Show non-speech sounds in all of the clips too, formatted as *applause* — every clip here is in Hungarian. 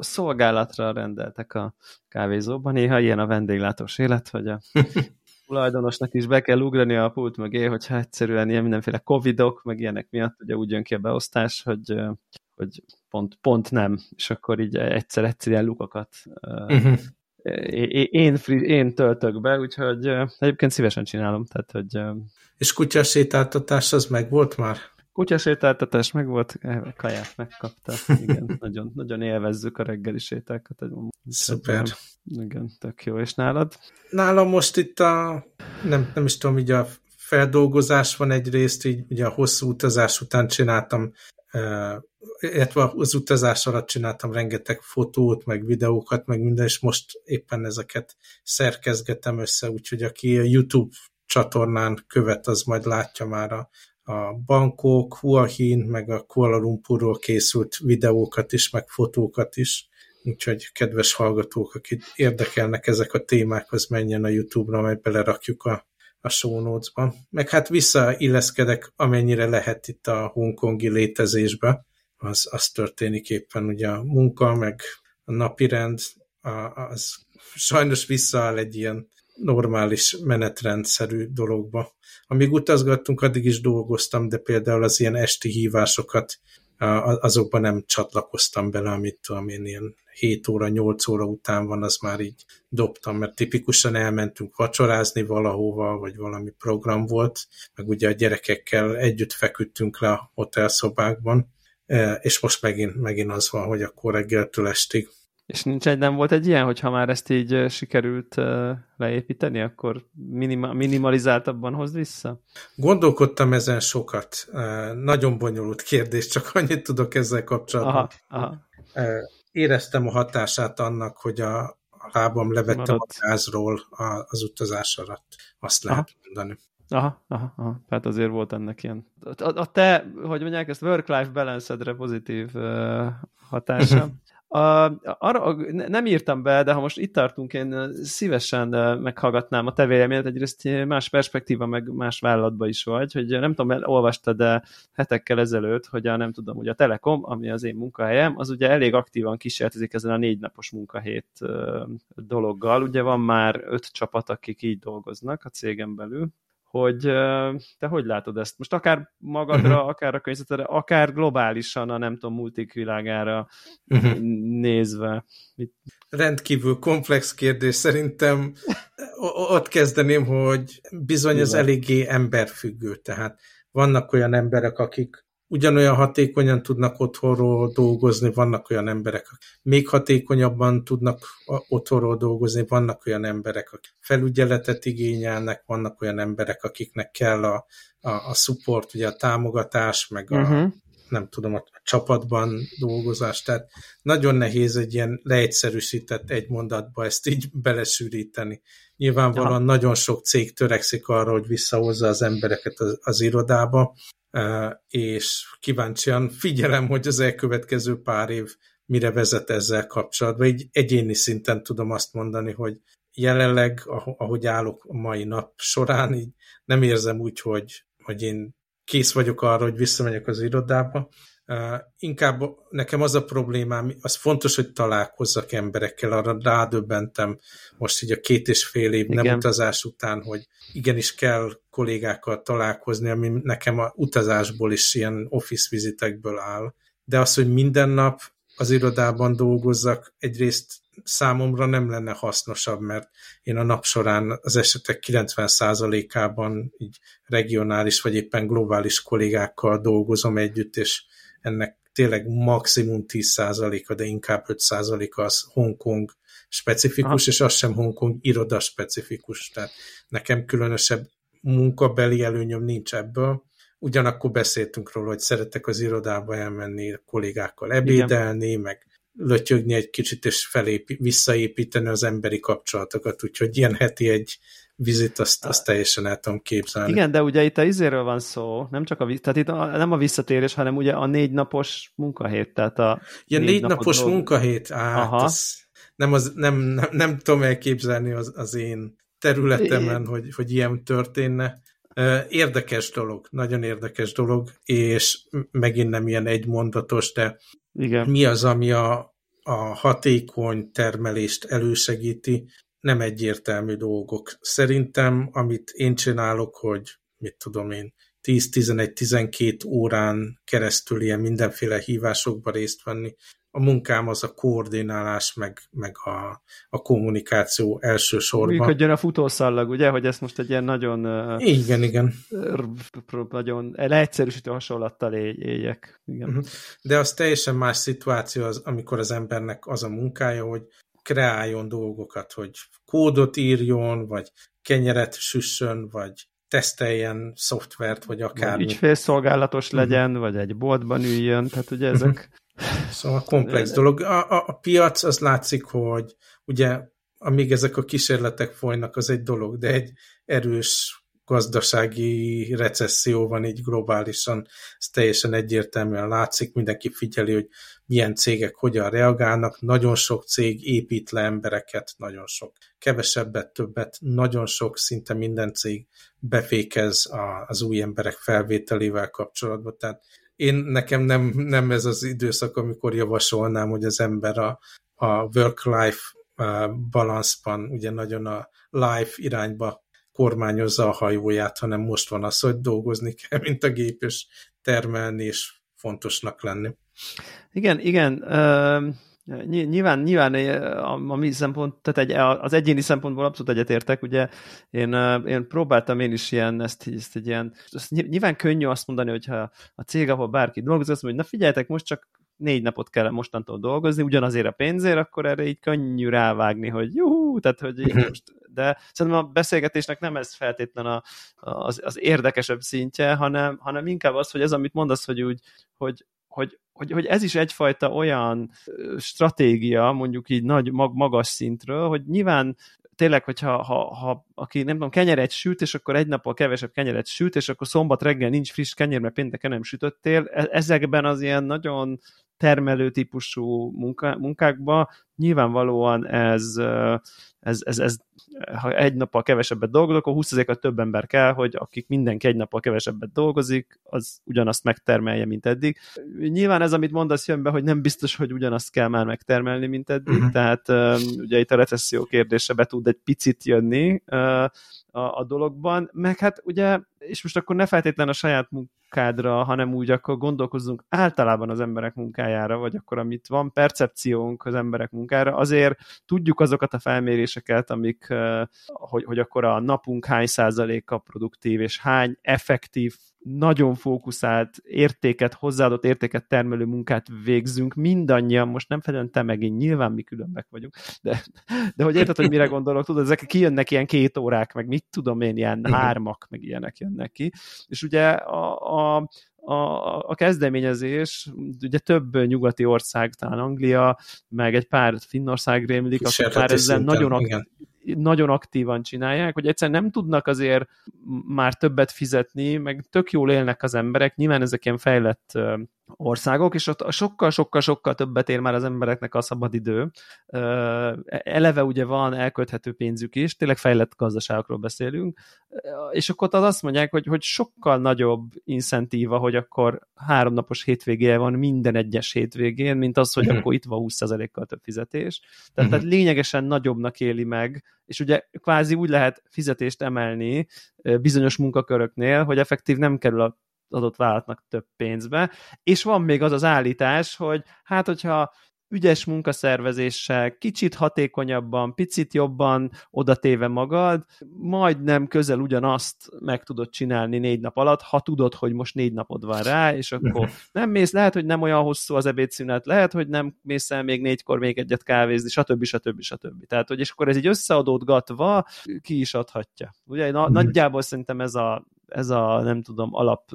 szolgálatra rendeltek a kávézóban. Néha ilyen a vendéglátós élet, hogy a *laughs* tulajdonosnak is be kell ugrani a pult mögé, hogyha egyszerűen ilyen mindenféle covidok, meg ilyenek miatt ugye úgy jön ki a beosztás, hogy, hogy pont, pont nem, és akkor így egyszer egyszerűen lukakat uh-huh. én, én töltök be, úgyhogy egyébként szívesen csinálom. Tehát, hogy, és kutyasétáltatás az meg volt már? Kutyasétáltatás meg volt, kaját megkapta. Igen, *laughs* nagyon, nagyon élvezzük a reggeli sétákat. Szuper. Igen, tök jó. És nálad? Nálam most itt a, nem, nem is tudom, így a feldolgozás van egyrészt, így ugye a hosszú utazás után csináltam, illetve az utazás alatt csináltam rengeteg fotót, meg videókat, meg minden, és most éppen ezeket szerkezgetem össze, úgyhogy aki a YouTube csatornán követ, az majd látja már a, a Bangkok, Hua Hin, meg a Kuala Lumpurról készült videókat is, meg fotókat is. Úgyhogy kedves hallgatók, akik érdekelnek ezek a témák, az menjen a YouTube-ra, majd belerakjuk a, a show notes-ba. Meg hát visszailleszkedek, amennyire lehet itt a hongkongi létezésbe. Az, az történik éppen ugye a munka, meg a napirend, a, az sajnos visszaáll egy ilyen normális menetrendszerű dologba. Amíg utazgattunk, addig is dolgoztam, de például az ilyen esti hívásokat azokban nem csatlakoztam bele, amit tudom én, ilyen 7 óra, 8 óra után van, az már így dobtam, mert tipikusan elmentünk vacsorázni valahova, vagy valami program volt, meg ugye a gyerekekkel együtt feküdtünk le a hotelszobákban, e, és most megint, megint az van, hogy akkor reggeltől estig és nincs egy, nem volt egy ilyen, hogy ha már ezt így sikerült leépíteni, akkor minima, minimalizáltabban hoz vissza? Gondolkodtam ezen sokat. Nagyon bonyolult kérdés, csak annyit tudok ezzel kapcsolatban. Aha, aha. Éreztem a hatását annak, hogy a, a lábam levette a gázról az utazás alatt. Azt lehet aha. mondani. Aha, aha, aha, hát azért volt ennek ilyen. A, a te, hogy mondják, ezt work-life balance-edre pozitív uh, hatása. *laughs* A, arra, nem írtam be, de ha most itt tartunk, én szívesen meghallgatnám a te véleményet, egyrészt más perspektíva, meg más vállalatba is vagy, hogy nem tudom, olvastad de hetekkel ezelőtt, hogy a, nem tudom, hogy a Telekom, ami az én munkahelyem, az ugye elég aktívan kísérletezik ezen a négy napos munkahét dologgal. Ugye van már öt csapat, akik így dolgoznak a cégen belül, hogy te hogy látod ezt? Most akár magadra, uh-huh. akár a környezetedre, akár globálisan a nem tudom, multik világára uh-huh. nézve. Mit... Rendkívül komplex kérdés. Szerintem *laughs* ott kezdeném, hogy bizony ez eléggé emberfüggő. Tehát vannak olyan emberek, akik ugyanolyan hatékonyan tudnak otthonról dolgozni, vannak olyan emberek, akik még hatékonyabban tudnak otthonról dolgozni, vannak olyan emberek, akik felügyeletet igényelnek, vannak olyan emberek, akiknek kell a, a, a support, ugye a támogatás, meg a, uh-huh. nem tudom, a csapatban dolgozás, tehát nagyon nehéz egy ilyen leegyszerűsített egy mondatba ezt így belesűríteni. Nyilvánvalóan ja. nagyon sok cég törekszik arra, hogy visszahozza az embereket az, az irodába, és kíváncsian figyelem, hogy az elkövetkező pár év mire vezet ezzel kapcsolatban. Így egyéni szinten tudom azt mondani, hogy jelenleg, ahogy állok a mai nap során, így nem érzem úgy, hogy, hogy én kész vagyok arra, hogy visszamegyek az irodába, inkább nekem az a problémám, az fontos, hogy találkozzak emberekkel, arra rádöbbentem most így a két és fél év Igen. nem utazás után, hogy igenis kell kollégákkal találkozni, ami nekem a utazásból is ilyen office vizitekből áll. De az, hogy minden nap az irodában dolgozzak, egyrészt számomra nem lenne hasznosabb, mert én a nap során az esetek 90%-ában így regionális vagy éppen globális kollégákkal dolgozom együtt, és ennek tényleg maximum 10%-a, de inkább 5%-a az Hongkong specifikus, Aha. és az sem Hongkong iroda specifikus, tehát nekem különösebb munkabeli előnyöm nincs ebből. Ugyanakkor beszéltünk róla, hogy szeretek az irodába elmenni kollégákkal ebédelni, Igen. meg lötyögni egy kicsit, és felépi, visszaépíteni az emberi kapcsolatokat, úgyhogy ilyen heti egy vizit, azt, azt teljesen el tudom képzelni. Igen, de ugye itt a izéről van szó, nem csak a, tehát itt a, nem a visszatérés, hanem ugye a négy napos munkahét, tehát a ja, négy, négy napos dolog. munkahét, á, Aha. Az, nem, az, nem, nem, nem tudom elképzelni az, az én területemen, é. hogy, hogy ilyen történne. Érdekes dolog, nagyon érdekes dolog, és megint nem ilyen egymondatos, de Igen. mi az, ami a, a hatékony termelést elősegíti, nem egyértelmű dolgok. Szerintem, amit én csinálok, hogy mit tudom én, 10-11-12 órán keresztül ilyen mindenféle hívásokba részt venni, a munkám az a koordinálás, meg, meg a, a kommunikáció elsősorban. Működjön a futószallag, ugye, hogy ezt most egy ilyen nagyon... Igen, igen. Nagyon leegyszerűsítő hasonlattal éljek. Igen. Mhm. De az teljesen más szituáció, az, amikor az embernek az a munkája, hogy kreáljon dolgokat, hogy kódot írjon, vagy kenyeret süssön, vagy teszteljen szoftvert, vagy akár. Ügyfélszolgálatos uh-huh. legyen, vagy egy boltban üljön, tehát ugye ezek Szóval komplex dolog. A, a, a piac, az látszik, hogy ugye amíg ezek a kísérletek folynak, az egy dolog, de egy erős gazdasági recesszió van így globálisan, ez teljesen egyértelműen látszik, mindenki figyeli, hogy milyen cégek hogyan reagálnak, nagyon sok cég épít le embereket, nagyon sok, kevesebbet, többet, nagyon sok, szinte minden cég befékez az új emberek felvételével kapcsolatban, tehát én nekem nem, nem ez az időszak, amikor javasolnám, hogy az ember a, a work-life balanszban ugye nagyon a life irányba kormányozza a hajóját, hanem most van az, hogy dolgozni kell, mint a gép, és termelni, és fontosnak lenni. Igen, igen. Nyilván, nyilván a, a mi szempont, tehát egy, az egyéni szempontból abszolút egyetértek, ugye én, én próbáltam én is ilyen, ezt, ezt egy ilyen, ezt nyilván könnyű azt mondani, hogyha a cég, ahol bárki dolgozik, azt mondja, hogy na figyeljetek, most csak négy napot kell mostantól dolgozni, ugyanazért a pénzért, akkor erre így könnyű rávágni, hogy juhú, tehát hogy így most, de szerintem a beszélgetésnek nem ez feltétlen a, az, az érdekesebb szintje, hanem, hanem inkább az, hogy ez, amit mondasz, hogy úgy, hogy, hogy hogy, hogy ez is egyfajta olyan stratégia, mondjuk így nagy, mag, magas szintről, hogy nyilván tényleg, hogyha ha, ha, aki nem tudom, kenyeret süt, és akkor egy nappal kevesebb kenyeret süt, és akkor szombat reggel nincs friss kenyér, mert pénteken nem sütöttél, e, ezekben az ilyen nagyon termelő típusú munká, munkákban nyilvánvalóan ez, ez, ez, ez, ha egy nappal kevesebbet dolgozok, akkor 20 a több ember kell, hogy akik mindenki egy nappal kevesebbet dolgozik, az ugyanazt megtermelje, mint eddig. Nyilván ez, amit mondasz, jön be, hogy nem biztos, hogy ugyanazt kell már megtermelni, mint eddig, uh-huh. tehát ugye itt a recesszió kérdése be tud egy picit jönni, a, a dologban, meg hát ugye, és most akkor ne feltétlen a saját munkádra, hanem úgy akkor gondolkozzunk általában az emberek munkájára, vagy akkor amit van percepciónk az emberek munkára, azért tudjuk azokat a felméréseket, amik, hogy, hogy akkor a napunk hány százaléka produktív, és hány effektív nagyon fókuszált értéket, hozzáadott értéket termelő munkát végzünk, mindannyian, most nem feltétlenül te megint, nyilván mi különbek vagyunk, de, de hogy érted, hogy mire gondolok, tudod, ezek kijönnek ilyen két órák, meg mit tudom én, ilyen hármak, meg ilyenek jönnek ki, és ugye a, a a, a kezdeményezés, ugye több nyugati ország, talán Anglia, meg egy pár Finnország rémlik, akik már ezzel nagyon, ak- nagyon aktívan csinálják, hogy egyszerűen nem tudnak azért már többet fizetni, meg tök jól élnek az emberek, nyilván ezek ilyen fejlett országok, és ott sokkal-sokkal-sokkal többet ér már az embereknek a szabadidő. Eleve ugye van elköthető pénzük is, tényleg fejlett gazdaságokról beszélünk, és akkor az azt mondják, hogy, hogy sokkal nagyobb incentíva, hogy akkor háromnapos hétvégéje van minden egyes hétvégén, mint az, hogy uh-huh. akkor itt van 20%-kal több fizetés. Tehát, uh-huh. tehát lényegesen nagyobbnak éli meg, és ugye kvázi úgy lehet fizetést emelni bizonyos munkaköröknél, hogy effektív nem kerül a adott vállalatnak több pénzbe, és van még az az állítás, hogy hát hogyha ügyes munkaszervezéssel, kicsit hatékonyabban, picit jobban odatéve magad, majdnem közel ugyanazt meg tudod csinálni négy nap alatt, ha tudod, hogy most négy napod van rá, és akkor *laughs* nem mész, lehet, hogy nem olyan hosszú az ebédszünet, lehet, hogy nem mész el még négykor még egyet kávézni, stb. stb. stb. Tehát, hogy és akkor ez így összeadódgatva ki is adhatja. Ugye na, nagyjából szerintem ez a ez a, nem tudom, alap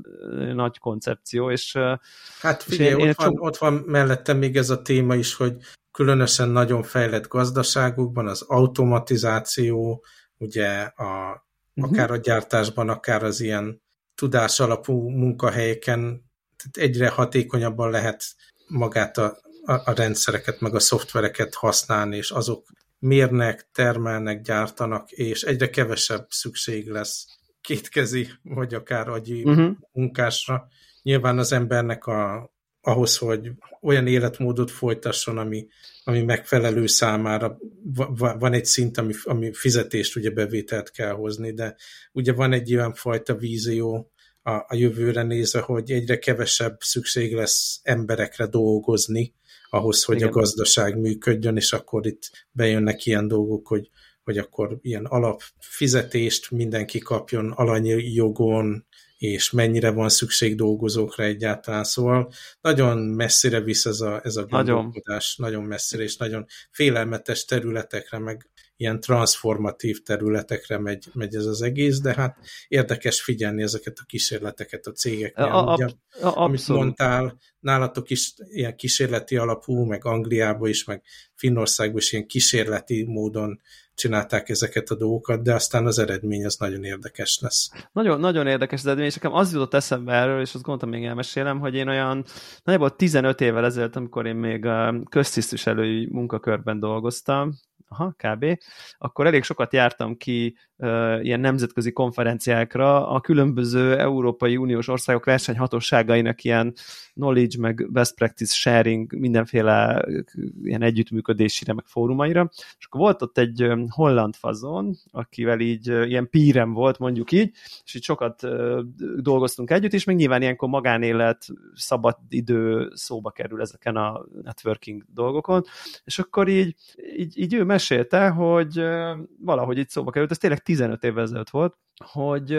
nagy koncepció, és Hát figyelj, és én, ott, van, ott van mellettem még ez a téma is, hogy különösen nagyon fejlett gazdaságokban az automatizáció, ugye a, uh-huh. akár a gyártásban, akár az ilyen tudás alapú munkahelyeken tehát egyre hatékonyabban lehet magát a, a, a rendszereket, meg a szoftvereket használni, és azok mérnek, termelnek, gyártanak, és egyre kevesebb szükség lesz kétkezi, vagy akár agyi uh-huh. munkásra. Nyilván az embernek a ahhoz, hogy olyan életmódot folytasson, ami, ami megfelelő számára. Van egy szint, ami, ami fizetést, ugye bevételt kell hozni, de ugye van egy olyan fajta vízió a, a jövőre nézve, hogy egyre kevesebb szükség lesz emberekre dolgozni, ahhoz, hogy Igen. a gazdaság működjön, és akkor itt bejönnek ilyen dolgok, hogy, hogy akkor ilyen alapfizetést mindenki kapjon alanyi jogon, és mennyire van szükség dolgozókra egyáltalán. Szóval nagyon messzire visz ez a, ez a gondolkodás, nagyon. nagyon messzire, és nagyon félelmetes területekre, meg ilyen transformatív területekre megy, megy ez az egész, de hát érdekes figyelni ezeket a kísérleteket a cégeknél. A, a, a, amit mondtál, nálatok is ilyen kísérleti alapú, meg Angliában is, meg Finnországban is ilyen kísérleti módon csinálták ezeket a dolgokat, de aztán az eredmény az nagyon érdekes lesz. Nagyon, nagyon érdekes az eredmény, és nekem az jutott eszembe erről, és azt gondoltam még elmesélem, hogy én olyan nagyjából 15 évvel ezelőtt, amikor én még köztisztviselői munkakörben dolgoztam, aha, kb., akkor elég sokat jártam ki uh, ilyen nemzetközi konferenciákra. A különböző Európai Uniós országok versenyhatóságainak ilyen knowledge, meg best practice sharing, mindenféle ilyen együttműködésére, meg fórumaira, és akkor volt ott egy holland fazon, akivel így ilyen pírem volt, mondjuk így, és így sokat uh, dolgoztunk együtt, és meg nyilván ilyenkor magánélet, szabad idő szóba kerül ezeken a networking dolgokon, és akkor így, így, így ő mesélte, hogy valahogy itt szóba került, ez tényleg 15 évvel ezelőtt volt, hogy,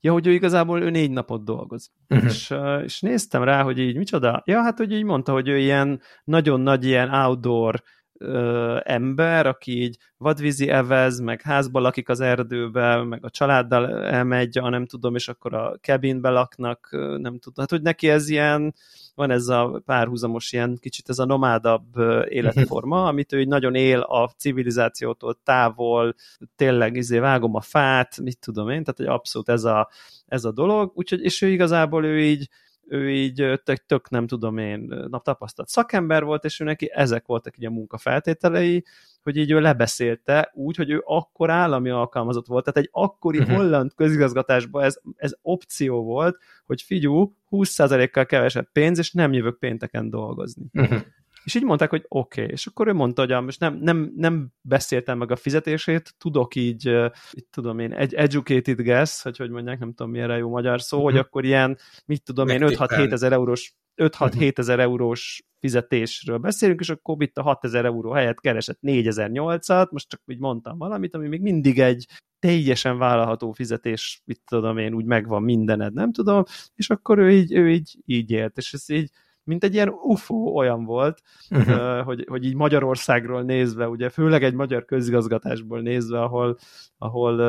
ja, hogy ő igazából ő négy napot dolgoz. Uh-huh. És, és néztem rá, hogy így micsoda? Ja, hát, hogy így mondta, hogy ő ilyen nagyon nagy ilyen outdoor ö, ember, aki így vadvízi evez, meg házba lakik az erdőbe, meg a családdal elmegy, ha nem tudom, és akkor a cabinbe laknak, nem tudom. Hát, hogy neki ez ilyen, van ez a párhuzamos ilyen kicsit ez a nomádabb életforma, *laughs* amit ő így nagyon él a civilizációtól távol, tényleg izé vágom a fát, mit tudom én, tehát hogy abszolút ez a, ez a dolog, úgyhogy, és ő igazából ő így ő így tök, tök nem tudom én, tapasztalt szakember volt, és ő neki ezek voltak így a munkafeltételei, hogy így ő lebeszélte úgy, hogy ő akkor állami alkalmazott volt, tehát egy akkori uh-huh. holland közigazgatásban ez, ez opció volt, hogy figyú, 20%-kal kevesebb pénz, és nem jövök pénteken dolgozni. Uh-huh. És így mondták, hogy oké. Okay. És akkor ő mondta, hogy most nem, nem, nem beszéltem meg a fizetését, tudok így, így tudom én, egy educated guess, hogy hogy mondják, nem tudom milyen jó magyar szó, uh-huh. hogy mhm. akkor ilyen, mit tudom én, 5-6-7 ezer eurós 5-6-7 uh-huh. ezer eurós fizetésről beszélünk, és akkor itt a 6 ezer euró helyett keresett 4 at most csak úgy mondtam valamit, ami még mindig egy teljesen vállalható fizetés, mit tudom én, úgy megvan mindened, nem tudom, és akkor ő így, ő így, így élt, és ez így mint egy ilyen UFO olyan volt, uh-huh. hogy, hogy így Magyarországról nézve, ugye főleg egy magyar közigazgatásból nézve, ahol, ahol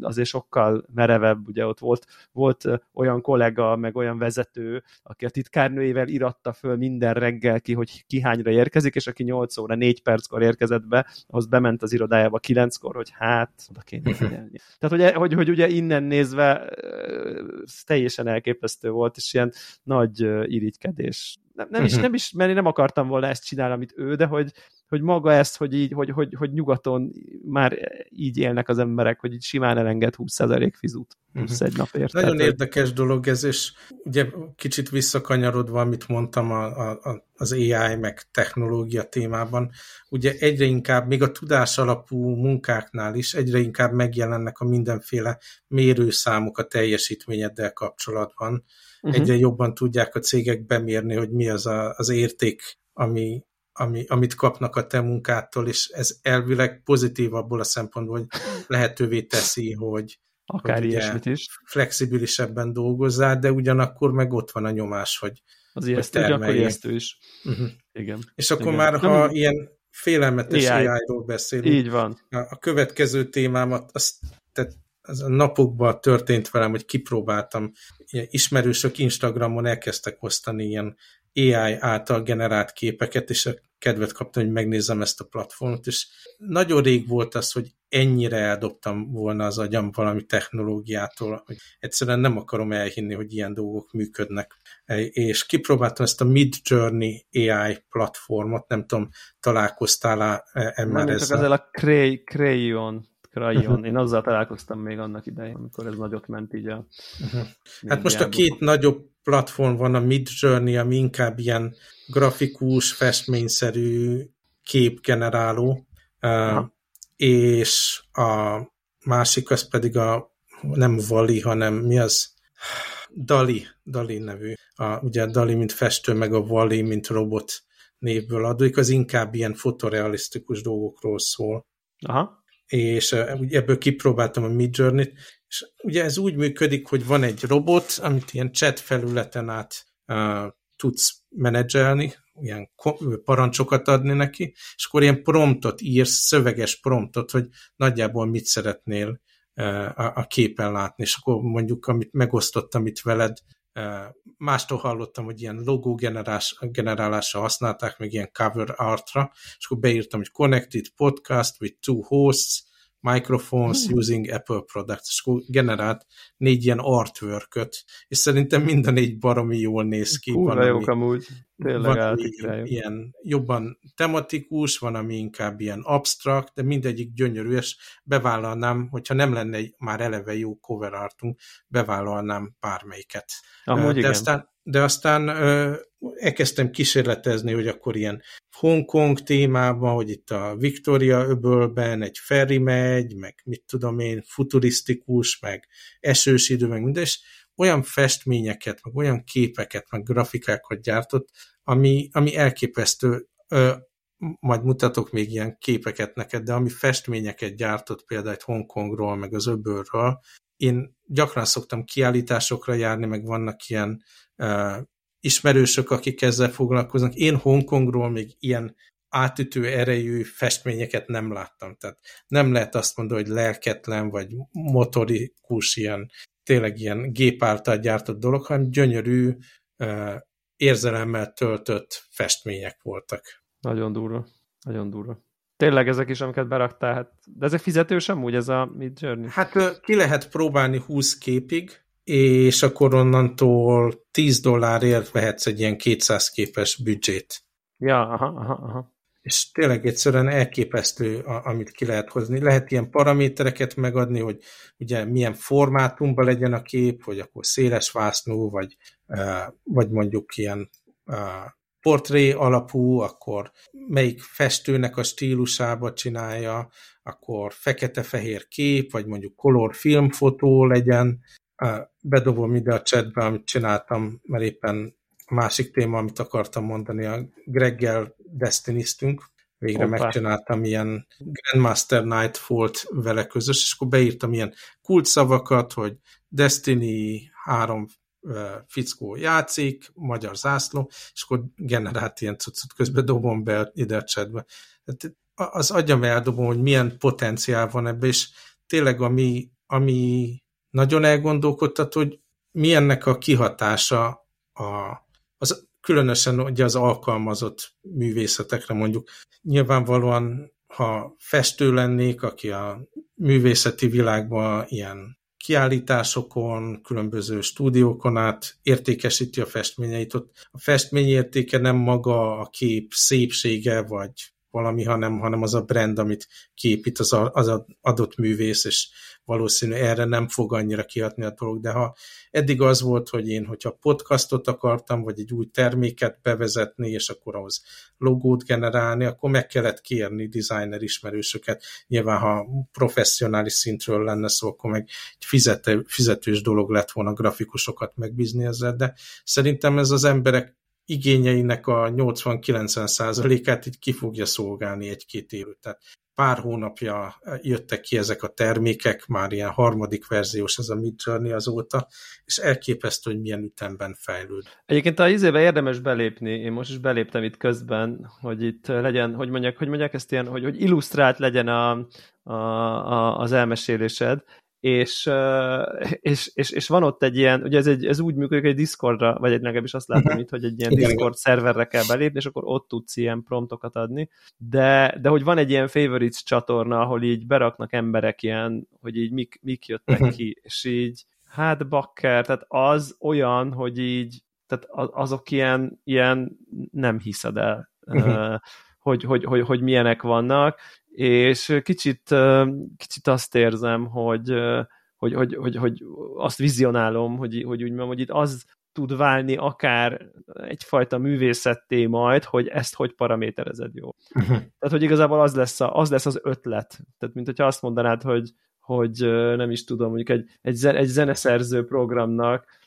azért sokkal merevebb, ugye ott volt, volt olyan kollega, meg olyan vezető, aki a titkárnőjével iratta föl minden reggel ki, hogy ki hányra érkezik, és aki 8 óra 4 perckor érkezett be, ahhoz bement az irodájába 9-kor, hogy hát, oda kéne figyelni. Tehát, hogy, hogy, hogy ugye innen nézve teljesen elképesztő volt, és ilyen nagy irigykedés nem, nem, is, nem is, mert én nem akartam volna ezt csinálni, amit ő, de hogy, hogy maga ezt, hogy így, hogy, hogy, hogy nyugaton már így élnek az emberek, hogy így simán elenged 20% fizut plusz egy napért. Nagyon tehát, érdekes dolog ez, és ugye kicsit visszakanyarodva, amit mondtam a, a, az AI meg technológia témában, ugye egyre inkább, még a tudás alapú munkáknál is egyre inkább megjelennek a mindenféle mérőszámok a teljesítményeddel kapcsolatban. Uh-huh. Egyre jobban tudják a cégek bemérni, hogy mi az a, az érték, ami, ami, amit kapnak a te munkától, és ez elvileg pozitív abból a szempontból, hogy lehetővé teszi, hogy, Akár hogy ilyesmit is. flexibilisebben dolgozzál, de ugyanakkor meg ott van a nyomás, hogy Az ijesztő, hogy akkor ijesztő is. Uh-huh. Igen. És akkor Igen. már, ha Nem... ilyen félelmetes AI-ról beszélünk, Így van. a következő témámat, azt, tehát az a napokban történt velem, hogy kipróbáltam, ismerősök Instagramon elkezdtek osztani ilyen AI által generált képeket, és a kedvet kaptam, hogy megnézem ezt a platformot, és nagyon rég volt az, hogy ennyire eldobtam volna az agyam valami technológiától, hogy egyszerűen nem akarom elhinni, hogy ilyen dolgok működnek. És kipróbáltam ezt a Mid Journey AI platformot, nem tudom, találkoztál-e már ezzel? Ezzel a Cray, Crayon Crayon. Én azzal találkoztam még annak idején, amikor ez nagyot ment így a... Uh-huh. Hát most a két nagyobb platform van, a Mid Journey, ami inkább ilyen grafikus, festményszerű képgeneráló, Aha. és a másik az pedig a nem Vali, hanem mi az? Dali, Dali nevű. A, ugye a Dali, mint festő, meg a Vali, mint robot névből adódik, az inkább ilyen fotorealisztikus dolgokról szól. Aha. És ebből kipróbáltam a Midjourney-t, és ugye ez úgy működik, hogy van egy robot, amit ilyen chat felületen át uh, tudsz menedzselni, ilyen parancsokat adni neki, és akkor ilyen promptot írsz, szöveges promptot, hogy nagyjából mit szeretnél a, a képen látni, és akkor mondjuk, amit megosztottam itt veled, mástól hallottam, hogy ilyen logó generálás, generálásra használták, meg ilyen cover artra, és akkor beírtam, hogy connected podcast with two hosts, microphones hmm. using Apple products, és akkor generált négy ilyen artwork és szerintem mind a négy baromi jól néz ki. Kurva jók amúgy. Tényleg van, ami ilyen jobban tematikus, van, ami inkább ilyen abstrakt, de mindegyik gyönyörű, és bevállalnám, hogyha nem lenne már eleve jó cover artunk, bevállalnám bármelyiket. Amúgy de igen. aztán, de aztán elkezdtem kísérletezni, hogy akkor ilyen Hongkong témában, hogy itt a Victoria öbölben egy ferry megy, meg mit tudom én, futurisztikus, meg esős idő, meg minden, és olyan festményeket, meg olyan képeket, meg grafikákat gyártott, ami, ami elképesztő, ö, majd mutatok még ilyen képeket neked, de ami festményeket gyártott például egy Hongkongról, meg az öbölről, én gyakran szoktam kiállításokra járni, meg vannak ilyen uh, ismerősök, akik ezzel foglalkoznak. Én Hongkongról még ilyen átütő erejű festményeket nem láttam. Tehát nem lehet azt mondani, hogy lelketlen, vagy motorikus, ilyen tényleg ilyen gép által gyártott dolog, hanem gyönyörű, uh, érzelemmel töltött festmények voltak. Nagyon durva. Nagyon durva. Tényleg ezek is, amiket beraktál, hát, de ezek fizetős amúgy, ez a Mid Journey? Hát ki lehet próbálni 20 képig, és akkor onnantól 10 dollárért vehetsz egy ilyen 200 képes büdzsét. Ja, aha, aha, aha. És tényleg egyszerűen elképesztő, amit ki lehet hozni. Lehet ilyen paramétereket megadni, hogy ugye milyen formátumban legyen a kép, hogy akkor széles vásznú, vagy, vagy mondjuk ilyen portré alapú, akkor melyik festőnek a stílusába csinálja, akkor fekete-fehér kép, vagy mondjuk color filmfotó legyen. Bedobom ide a chatbe, amit csináltam, mert éppen a másik téma, amit akartam mondani, a Greggel Destiniztünk. Végre Opa. megcsináltam ilyen Grandmaster Nightfall-t vele közös, és akkor beírtam ilyen kulcsszavakat, hogy Destiny három fickó játszik, magyar zászló, és akkor generált ilyen cuccot, közben dobom be ide a chatbe. Hát az agyam eldobom, hogy milyen potenciál van ebbe, és tényleg ami, ami nagyon elgondolkodtat, hogy milyennek a kihatása a, az, különösen ugye az alkalmazott művészetekre mondjuk. Nyilvánvalóan, ha festő lennék, aki a művészeti világban ilyen kiállításokon, különböző stúdiókon át értékesíti a festményeit. Ott a festmény értéke nem maga a kép szépsége, vagy valami, hanem, hanem az a brand, amit képít az, a, az adott művész, és valószínű erre nem fog annyira kihatni a dolog, de ha eddig az volt, hogy én, hogyha podcastot akartam, vagy egy új terméket bevezetni, és akkor ahhoz logót generálni, akkor meg kellett kérni designer ismerősöket. Nyilván, ha professzionális szintről lenne szó, akkor meg egy fizető, fizetős dolog lett volna grafikusokat megbízni ezzel, de szerintem ez az emberek igényeinek a 80-90 százalékát így ki fogja szolgálni egy-két év. Tehát pár hónapja jöttek ki ezek a termékek, már ilyen harmadik verziós ez a Midjourney azóta, és elképesztő, hogy milyen ütemben fejlőd. Egyébként a izébe érdemes belépni, én most is beléptem itt közben, hogy itt legyen, hogy mondják, hogy mondják ezt ilyen, hogy, hogy illusztrált legyen a, a, a, az elmesélésed, és, *laughs* és, és, és van ott egy ilyen, ugye ez, egy, ez úgy működik, hogy egy Discordra, vagy egy legalábbis azt látom uh-huh. itt, hogy egy ilyen igen, Discord igen. szerverre kell belépni, és akkor ott tudsz ilyen promptokat adni, de, de hogy van egy ilyen favorites csatorna, ahol így beraknak emberek ilyen, hogy így mik, mik jöttek uh-huh. ki, és így hát bakker, tehát az olyan, hogy így, tehát azok ilyen, ilyen nem hiszed el, uh-huh. hogy, hogy, hogy, hogy milyenek vannak, és kicsit, kicsit azt érzem, hogy, hogy, hogy, hogy, hogy azt vizionálom, hogy, hogy úgy mondom, hogy itt az tud válni akár egyfajta művészetté majd, hogy ezt hogy paraméterezed jó. Uh-huh. Tehát, hogy igazából az lesz, a, az lesz az ötlet. Tehát, mint hogyha azt mondanád, hogy, hogy nem is tudom, mondjuk egy, egy, egy zeneszerző programnak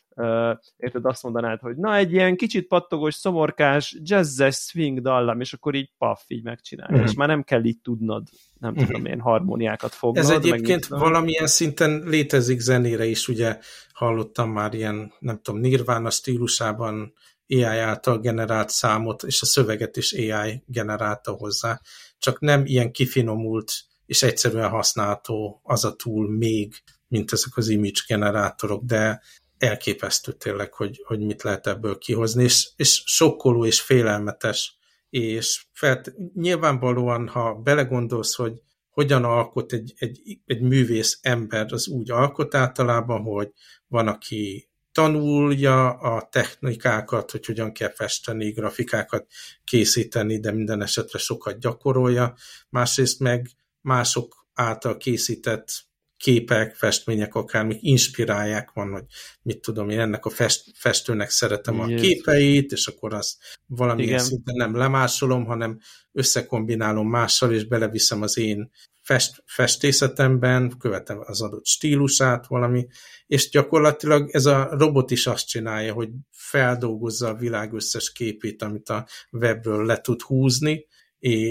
érted, azt mondanád, hogy na, egy ilyen kicsit pattogós, szomorkás, jazzes swing dallam, és akkor így paff, így megcsinálja, uh-huh. és már nem kell így tudnod, nem uh-huh. tudom én, harmóniákat fognod. Ez egyébként meg, valamilyen szinten létezik zenére is, ugye hallottam már ilyen, nem tudom, Nirvana stílusában AI által generált számot, és a szöveget is AI generálta hozzá, csak nem ilyen kifinomult és egyszerűen használható az a túl még, mint ezek az image generátorok, de elképesztő tényleg, hogy, hogy mit lehet ebből kihozni, és, és sokkoló és félelmetes, és felt, nyilvánvalóan, ha belegondolsz, hogy hogyan alkot egy, egy, egy művész ember, az úgy alkot általában, hogy van, aki tanulja a technikákat, hogy hogyan kell festeni, grafikákat készíteni, de minden esetre sokat gyakorolja, másrészt meg mások által készített képek, festmények, akármik inspirálják van, hogy mit tudom én, ennek a fest, festőnek szeretem a képeit, és akkor azt valamilyen Igen. szinten nem lemásolom, hanem összekombinálom mással, és beleviszem az én fest, festészetemben, követem az adott stílusát valami, és gyakorlatilag ez a robot is azt csinálja, hogy feldolgozza a világ összes képét, amit a webből le tud húzni,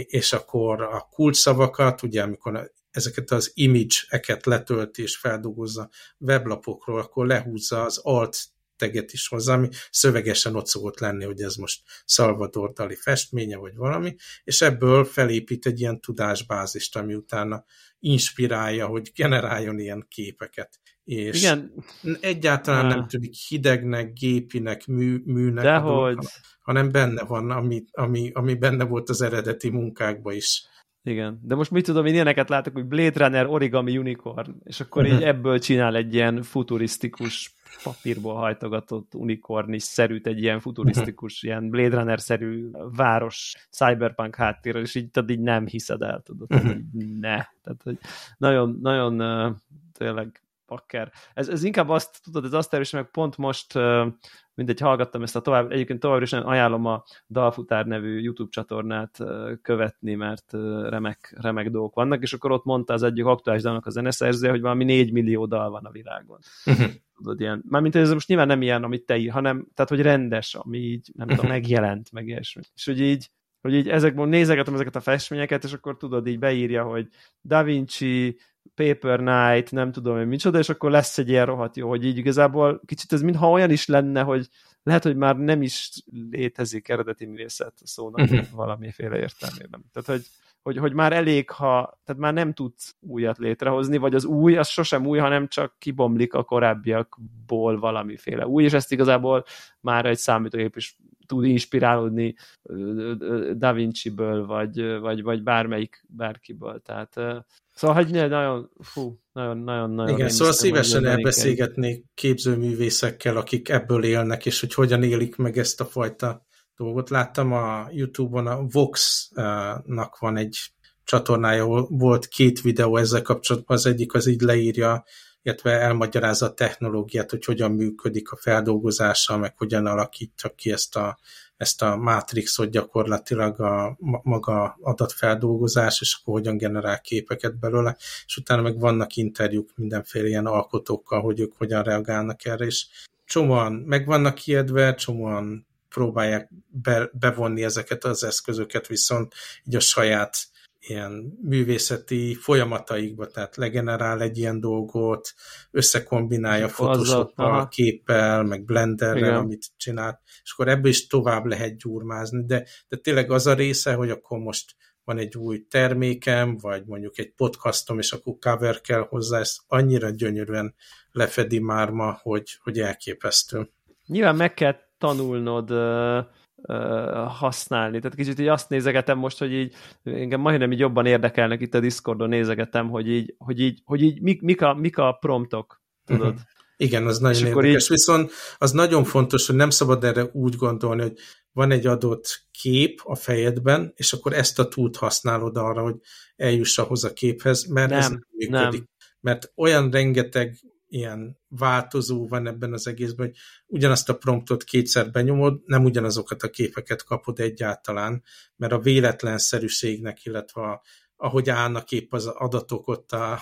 és akkor a kulcsszavakat, ugye amikor ezeket az image-eket letölti és feldolgozza weblapokról, akkor lehúzza az alt teget is hozzá, ami szövegesen ott szokott lenni, hogy ez most Salvador Dali festménye, vagy valami, és ebből felépít egy ilyen tudásbázist, ami utána inspirálja, hogy generáljon ilyen képeket. És Igen. egyáltalán nem tűnik hidegnek, gépinek, mű, műnek, Dehogy. Dolog, hanem benne van, ami, ami, ami benne volt az eredeti munkákban is. Igen, de most mit tudom, én ilyeneket látok, hogy Blade Runner Origami Unicorn, és akkor így *laughs* ebből csinál egy ilyen futurisztikus papírból hajtogatott unikornis szerűt, egy ilyen futurisztikus, *laughs* ilyen Blade Runner-szerű város cyberpunk háttérrel, és így, tudod, így nem hiszed el, tudod, *laughs* ne. Tehát, hogy nagyon, nagyon tényleg pakker. Ez, ez inkább azt, tudod, ez azt erős, meg pont most mindegy, hallgattam ezt a tovább, egyébként tovább is ajánlom a Dalfutár nevű YouTube csatornát követni, mert remek, remek dolgok vannak, és akkor ott mondta az egyik aktuális dalnak a zeneszerző, hogy valami 4 millió dal van a világon. Uh-huh. Tudod, ilyen, mármint ez most nyilván nem ilyen, amit te ír, hanem, tehát, hogy rendes, ami így, nem tudom, megjelent, meg ilyesmi. És hogy így, hogy így ezekből nézegetem ezeket a festményeket, és akkor tudod, így beírja, hogy Da Vinci, Paper Knight, nem tudom én micsoda, és akkor lesz egy ilyen rohadt jó, hogy így igazából kicsit ez mintha olyan is lenne, hogy lehet, hogy már nem is létezik eredeti művészet szónak *laughs* uh-huh. valamiféle értelmében. Tehát, hogy, hogy, hogy már elég, ha, tehát már nem tudsz újat létrehozni, vagy az új, az sosem új, hanem csak kibomlik a korábbiakból valamiféle új, és ezt igazából már egy számítógép is tud inspirálódni Da Vinci-ből, vagy, vagy, vagy bármelyik bárkiből. Tehát Szóval, hogy nagyon, fú, nagyon, nagyon, nagyon Igen, szóval szívesen elbeszélgetnék képzőművészekkel, akik ebből élnek, és hogy hogyan élik meg ezt a fajta dolgot. Láttam a Youtube-on, a Vox-nak van egy csatornája, volt két videó ezzel kapcsolatban, az egyik az így leírja, illetve elmagyarázza a technológiát, hogy hogyan működik a feldolgozása, meg hogyan alakítja ki ezt a ezt a mátrixot gyakorlatilag a maga adatfeldolgozás, és akkor hogyan generál képeket belőle, és utána meg vannak interjúk mindenféle ilyen alkotókkal, hogy ők hogyan reagálnak erre, és csomóan meg vannak ijedve, csomóan próbálják be, bevonni ezeket az eszközöket, viszont így a saját ilyen művészeti folyamataikba, tehát legenerál egy ilyen dolgot, összekombinálja Photoshoppal, képpel, meg Blenderrel, Igen. amit csinált, és akkor ebből is tovább lehet gyurmázni, de, de tényleg az a része, hogy akkor most van egy új termékem, vagy mondjuk egy podcastom, és akkor cover kell hozzá, ezt annyira gyönyörűen lefedi már ma, hogy, hogy elképesztő. Nyilván meg kell tanulnod használni. Tehát kicsit így azt nézegetem most, hogy így engem majdnem így jobban érdekelnek itt a Discordon nézegetem, hogy így, hogy így, hogy így mik, mik, a, mik a promptok, tudod? Uh-huh. Igen, az nagyon és érdekes. Így... Viszont az nagyon fontos, hogy nem szabad erre úgy gondolni, hogy van egy adott kép a fejedben, és akkor ezt a túlt használod arra, hogy eljuss ahhoz a képhez, mert nem, ez nem működik. Nem. Mert olyan rengeteg ilyen változó van ebben az egészben, hogy ugyanazt a promptot kétszer benyomod, nem ugyanazokat a képeket kapod egyáltalán, mert a véletlenszerűségnek, illetve a, ahogy állnak épp az adatok ott a,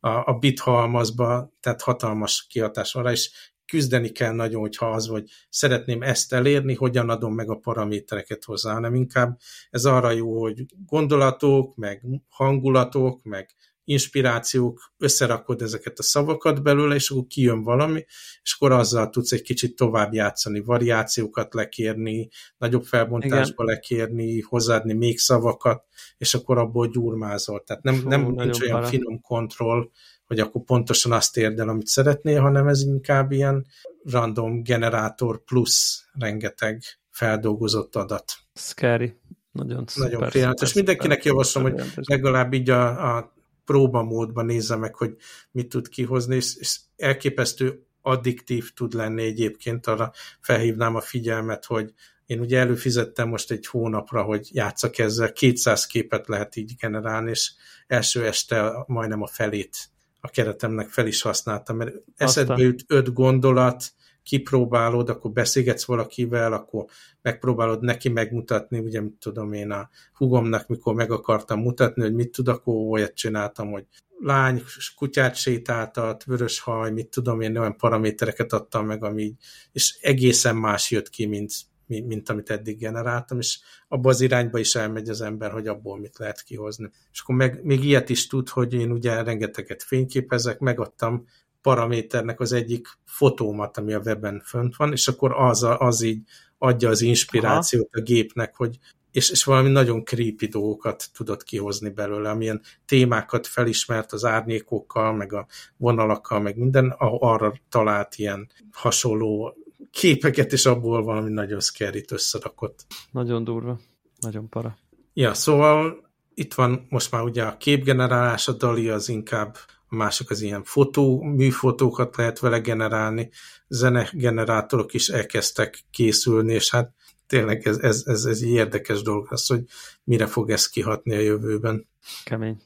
a, a bit halmazba, tehát hatalmas kihatás van rá, és küzdeni kell nagyon, hogyha az, hogy szeretném ezt elérni, hogyan adom meg a paramétereket hozzá, hanem inkább ez arra jó, hogy gondolatok, meg hangulatok, meg inspirációk, összerakod ezeket a szavakat belőle, és akkor kijön valami, és akkor azzal tudsz egy kicsit tovább játszani, variációkat lekérni, nagyobb felbontásba Igen. lekérni, hozzáadni még szavakat, és akkor abból gyurmázol. Tehát nem, Fú, nem nincs olyan para. finom kontroll, hogy akkor pontosan azt érd el, amit szeretnél, hanem ez inkább ilyen random generátor plusz rengeteg feldolgozott adat. Scary. Nagyon, Nagyon félelmetes. Mindenkinek javaslom, hogy legalább így a, a próbamódban nézze meg, hogy mit tud kihozni, és, és elképesztő addiktív tud lenni egyébként, arra felhívnám a figyelmet, hogy én ugye előfizettem most egy hónapra, hogy játszak ezzel, 200 képet lehet így generálni, és első este majdnem a felét a keretemnek fel is használtam, mert eszedbe jut öt gondolat, kipróbálod, akkor beszélgetsz valakivel, akkor megpróbálod neki megmutatni, ugye mit tudom én a hugomnak, mikor meg akartam mutatni, hogy mit tud, akkor olyat csináltam, hogy lány, kutyát sétáltat, vörös haj, mit tudom én, olyan paramétereket adtam meg, ami és egészen más jött ki, mint, mint, mint amit eddig generáltam, és abba az irányba is elmegy az ember, hogy abból mit lehet kihozni. És akkor meg, még ilyet is tud, hogy én ugye rengeteget fényképezek, megadtam paraméternek az egyik fotómat, ami a weben fönt van, és akkor az, a, az így adja az inspirációt Aha. a gépnek, hogy és, és valami nagyon creepy dolgokat tudott kihozni belőle, amilyen témákat felismert az árnyékokkal, meg a vonalakkal, meg minden, arra talált ilyen hasonló képeket, és abból valami nagyon scary összerakott. Nagyon durva, nagyon para. Ja, szóval itt van most már ugye a képgenerálás, a DALI az inkább mások az ilyen fotó, műfotókat lehet vele generálni, zenegenerátorok is elkezdtek készülni, és hát tényleg ez, ez, ez, ez egy érdekes dolog az, hogy mire fog ez kihatni a jövőben. Kemény.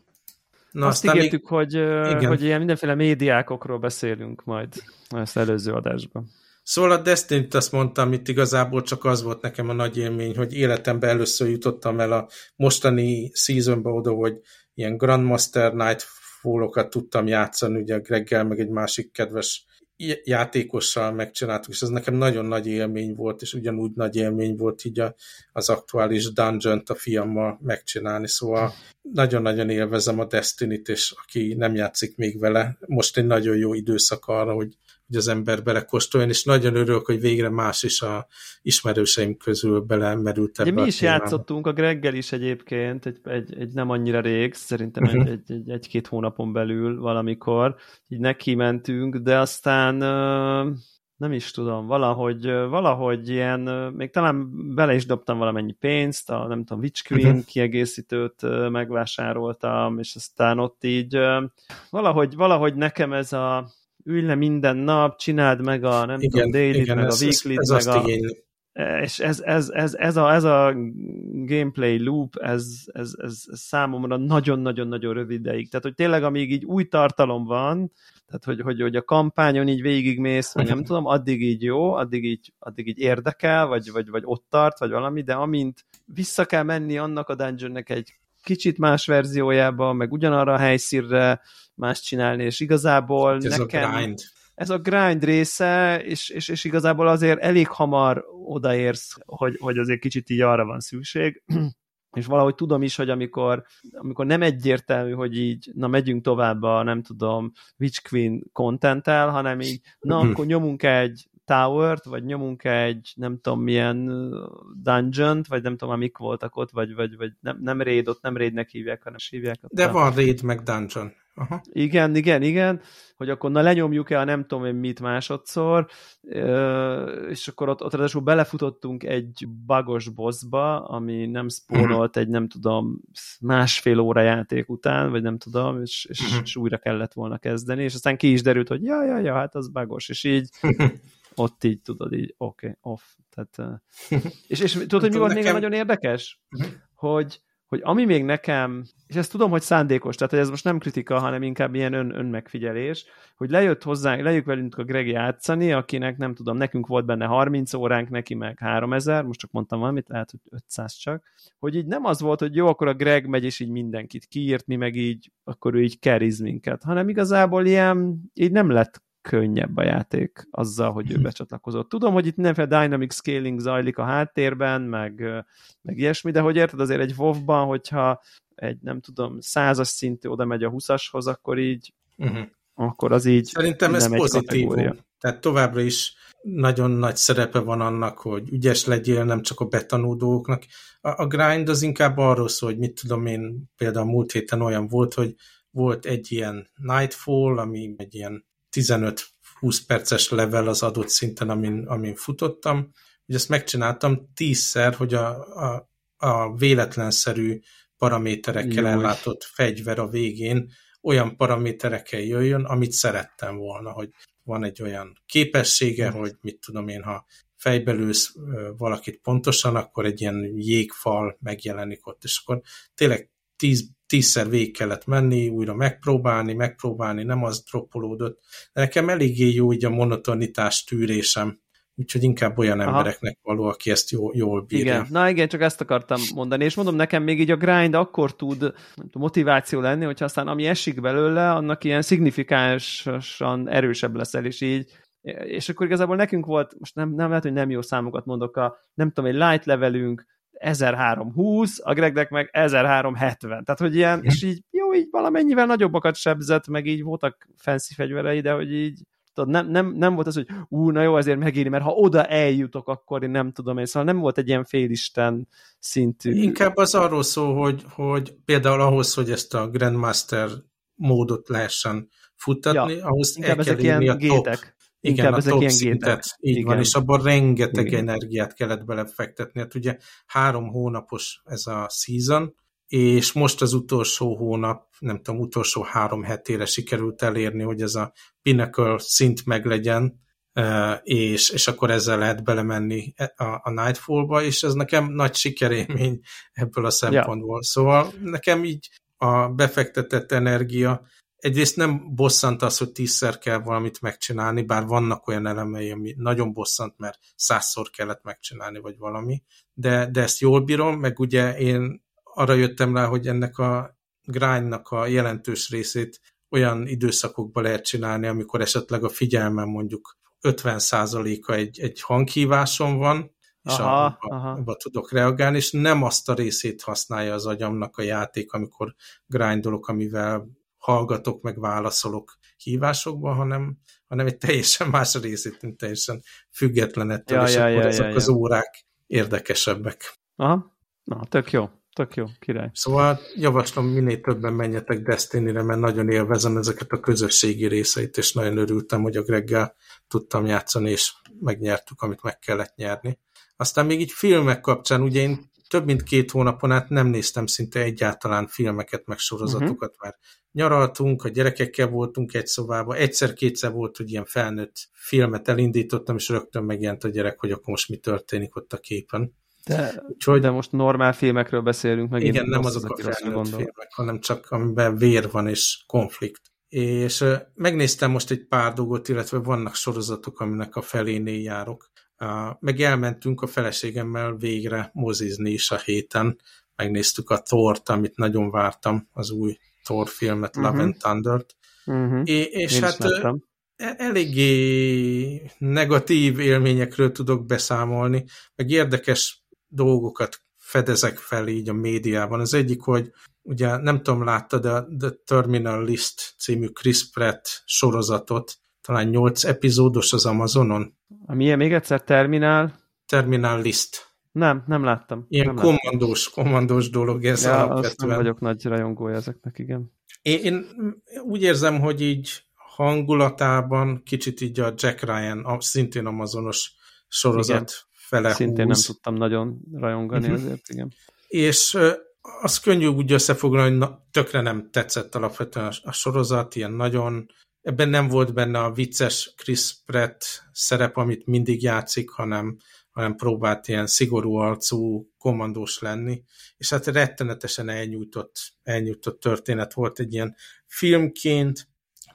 Na, Azt ígértük, még... hogy, igen. hogy ilyen mindenféle médiákokról beszélünk majd ezt előző adásban. Szóval a Destiny-t azt mondtam, itt igazából csak az volt nekem a nagy élmény, hogy életemben először jutottam el a mostani seasonba oda, hogy ilyen Grandmaster Night fólokat tudtam játszani, ugye Greggel, meg egy másik kedves játékossal megcsináltuk, és ez nekem nagyon nagy élmény volt, és ugyanúgy nagy élmény volt így a, az aktuális Dungeon-t a fiammal megcsinálni, szóval nagyon-nagyon élvezem a Destiny-t, és aki nem játszik még vele, most egy nagyon jó időszak arra, hogy hogy az ember belekóstoljon, és nagyon örülök, hogy végre más is a ismerőseim közül belemerült ebbe Mi is témába. játszottunk a Greggel is egyébként, egy, egy, egy nem annyira rég, szerintem uh-huh. egy, egy, egy, egy-két hónapon belül valamikor, így neki mentünk, de aztán nem is tudom, valahogy, valahogy ilyen, még talán bele is dobtam valamennyi pénzt, a nem tudom, Witch Queen uh-huh. kiegészítőt megvásároltam, és aztán ott így valahogy, valahogy nekem ez a ülj le minden nap, csináld meg a nem igen, tudom, daily igen, meg ez, a weekly ez, ez meg a... És ez, ez, ez, ez, a, ez a gameplay loop, ez, ez, ez, ez számomra nagyon-nagyon-nagyon rövid ideig. Tehát, hogy tényleg amíg így új tartalom van, tehát, hogy, hogy, hogy a kampányon így végigmész, vagy nem tudom, addig így jó, addig így, addig így érdekel, vagy, vagy, vagy ott tart, vagy valami, de amint vissza kell menni annak a dungeonnek egy kicsit más verziójába, meg ugyanarra a helyszínre más csinálni, és igazából ez nekem... A grind. Ez a grind része, és, és, és igazából azért elég hamar odaérsz, hogy, hogy azért kicsit így arra van szükség, *clears throat* és valahogy tudom is, hogy amikor, amikor nem egyértelmű, hogy így, na megyünk tovább a, nem tudom, Witch Queen content hanem így, na akkor nyomunk egy Tower-t, vagy nyomunk egy nem tudom milyen dungeon vagy nem tudom, amik voltak ott, vagy, vagy, vagy nem, nem raid, ott nem raidnek hívják, hanem hívják. De a... van raid meg dungeon. Aha. Igen, igen, igen, hogy akkor na lenyomjuk-e a nem tudom én mit másodszor, és akkor ott, ott ráadásul belefutottunk egy bagos bossba, ami nem spónolt uh-huh. egy nem tudom másfél óra játék után, vagy nem tudom, és, és, és újra kellett volna kezdeni, és aztán ki is derült, hogy ja, ja, ja, hát az bagos, és így *laughs* ott így tudod, így oké, okay, off. Tehát, *laughs* és, és tudod, hogy mi volt nekem... még nagyon érdekes? Uh-huh. Hogy hogy ami még nekem, és ezt tudom, hogy szándékos, tehát hogy ez most nem kritika, hanem inkább ilyen ön, önmegfigyelés, hogy lejött hozzánk, lejött velünk a Greg játszani, akinek nem tudom, nekünk volt benne 30 óránk, neki meg 3000, most csak mondtam valamit, lehet, hogy 500 csak, hogy így nem az volt, hogy jó, akkor a Greg megy, és így mindenkit kiírt, mi meg így, akkor ő így keriz minket, hanem igazából ilyen, így nem lett könnyebb a játék azzal, hogy ő mhm. becsatlakozott. Tudom, hogy itt mindenféle dynamic scaling zajlik a háttérben, meg, meg ilyesmi, de hogy érted, azért egy WoW-ban, hogyha egy, nem tudom, százas szintű oda megy a huszashoz, akkor így, uh-huh. akkor az így Szerintem ez pozitív. Tehát továbbra is nagyon nagy szerepe van annak, hogy ügyes legyél, nem csak a betanulóknak. A, a grind az inkább arról szól, hogy mit tudom én, például múlt héten olyan volt, hogy volt egy ilyen Nightfall, ami egy ilyen 15-20 perces level az adott szinten, amin, amin futottam. Ugye ezt megcsináltam tízszer, hogy a, a, a véletlenszerű paraméterekkel Jó. ellátott fegyver a végén olyan paraméterekkel jöjjön, amit szerettem volna, hogy van egy olyan képessége, hogy mit tudom én, ha fejbelősz valakit pontosan, akkor egy ilyen jégfal megjelenik ott, és akkor tényleg tíz tízszer végig kellett menni, újra megpróbálni, megpróbálni, nem az droppolódott. De nekem eléggé jó így a monotonitás tűrésem, úgyhogy inkább olyan Aha. embereknek való, aki ezt jó, jól bírja. Igen, na igen, csak ezt akartam mondani, és mondom, nekem még így a grind akkor tud tudom, motiváció lenni, hogyha aztán ami esik belőle, annak ilyen szignifikánsan erősebb leszel, és így és akkor igazából nekünk volt, most nem, nem lehet, hogy nem jó számokat mondok, a, nem tudom, egy light levelünk, 1320, a Gregnek meg 1370. Tehát, hogy ilyen, és így jó, így valamennyivel nagyobbakat sebzett, meg így voltak fancy fegyverei, de hogy így tudod, nem, nem, nem volt az, hogy ú, na jó, azért megéri, mert ha oda eljutok, akkor én nem tudom én, szóval nem volt egy ilyen félisten szintű. Inkább az arról szól, hogy, hogy például ahhoz, hogy ezt a Grandmaster módot lehessen futtatni, ja, ahhoz el kell ilyen a gétek. top igen, Inkább a ezek ilyen szintet, így Igen. van, és abban rengeteg Igen. energiát kellett belefektetni. Hát ugye három hónapos ez a season, és most az utolsó hónap, nem tudom, utolsó három hetére sikerült elérni, hogy ez a Pinnacle szint meglegyen, és, és akkor ezzel lehet belemenni e, a, a Nightfall-ba, és ez nekem nagy sikerélmény ebből a szempontból. Ja. Szóval nekem így a befektetett energia egyrészt nem bosszant az, hogy tízszer kell valamit megcsinálni, bár vannak olyan elemei, ami nagyon bosszant, mert százszor kellett megcsinálni, vagy valami, de, de ezt jól bírom, meg ugye én arra jöttem rá, hogy ennek a grindnak a jelentős részét olyan időszakokban lehet csinálni, amikor esetleg a figyelmem mondjuk 50%-a egy, egy hanghíváson van, és aha, abba, aha. abba tudok reagálni, és nem azt a részét használja az agyamnak a játék, amikor grindolok, amivel hallgatok, meg válaszolok hívásokban, hanem, hanem egy teljesen más részét, mint teljesen függetlenettől, ja, és ja, akkor ja, ezek ja, az ja. órák érdekesebbek. Aha, na, tök jó. Tök jó, király. Szóval javaslom, minél többen menjetek Destiny-re, mert nagyon élvezem ezeket a közösségi részeit, és nagyon örültem, hogy a Greggel tudtam játszani, és megnyertük, amit meg kellett nyerni. Aztán még így filmek kapcsán, ugye én több mint két hónapon át nem néztem szinte egyáltalán filmeket, meg sorozatokat, uh-huh. mert nyaraltunk, a gyerekekkel voltunk egy szobában, egyszer-kétszer volt, hogy ilyen felnőtt filmet elindítottam, és rögtön megjelent a gyerek, hogy akkor most mi történik ott a képen. De, Úgyhogy, de most normál filmekről beszélünk meg. Igen, nem azok a felnőtt filmek, hanem csak amiben vér van és konflikt. És uh, megnéztem most egy pár dolgot, illetve vannak sorozatok, aminek a felénél járok. Uh, meg elmentünk a feleségemmel végre mozizni is a héten. Megnéztük a Thor-t, amit nagyon vártam, az új Thor filmet, uh-huh. Love and Thunder-t. Uh-huh. És, és hát e, eléggé negatív élményekről tudok beszámolni, meg érdekes dolgokat fedezek fel így a médiában. Az egyik, hogy ugye nem tudom, látta, de The Terminal List című Chris Pratt sorozatot, talán 8 epizódos az Amazonon. A milyen még egyszer Terminal? Terminal List. Nem, nem láttam. Ilyen nem kommandós, láttam. kommandós dolog ez ja, alapvetően. nem vagyok nagy rajongója ezeknek, igen. Én, én úgy érzem, hogy így hangulatában kicsit így a Jack Ryan, a, szintén amazonos sorozat igen. fele Szintén húz. nem tudtam nagyon rajongani uh-huh. ezért, igen. És az könnyű úgy összefoglalni, hogy na, tökre nem tetszett alapvetően a, a sorozat, ilyen nagyon ebben nem volt benne a vicces Chris Pratt szerep, amit mindig játszik, hanem, hanem próbált ilyen szigorú arcú kommandós lenni, és hát rettenetesen elnyújtott, elnyújtott történet volt egy ilyen filmként,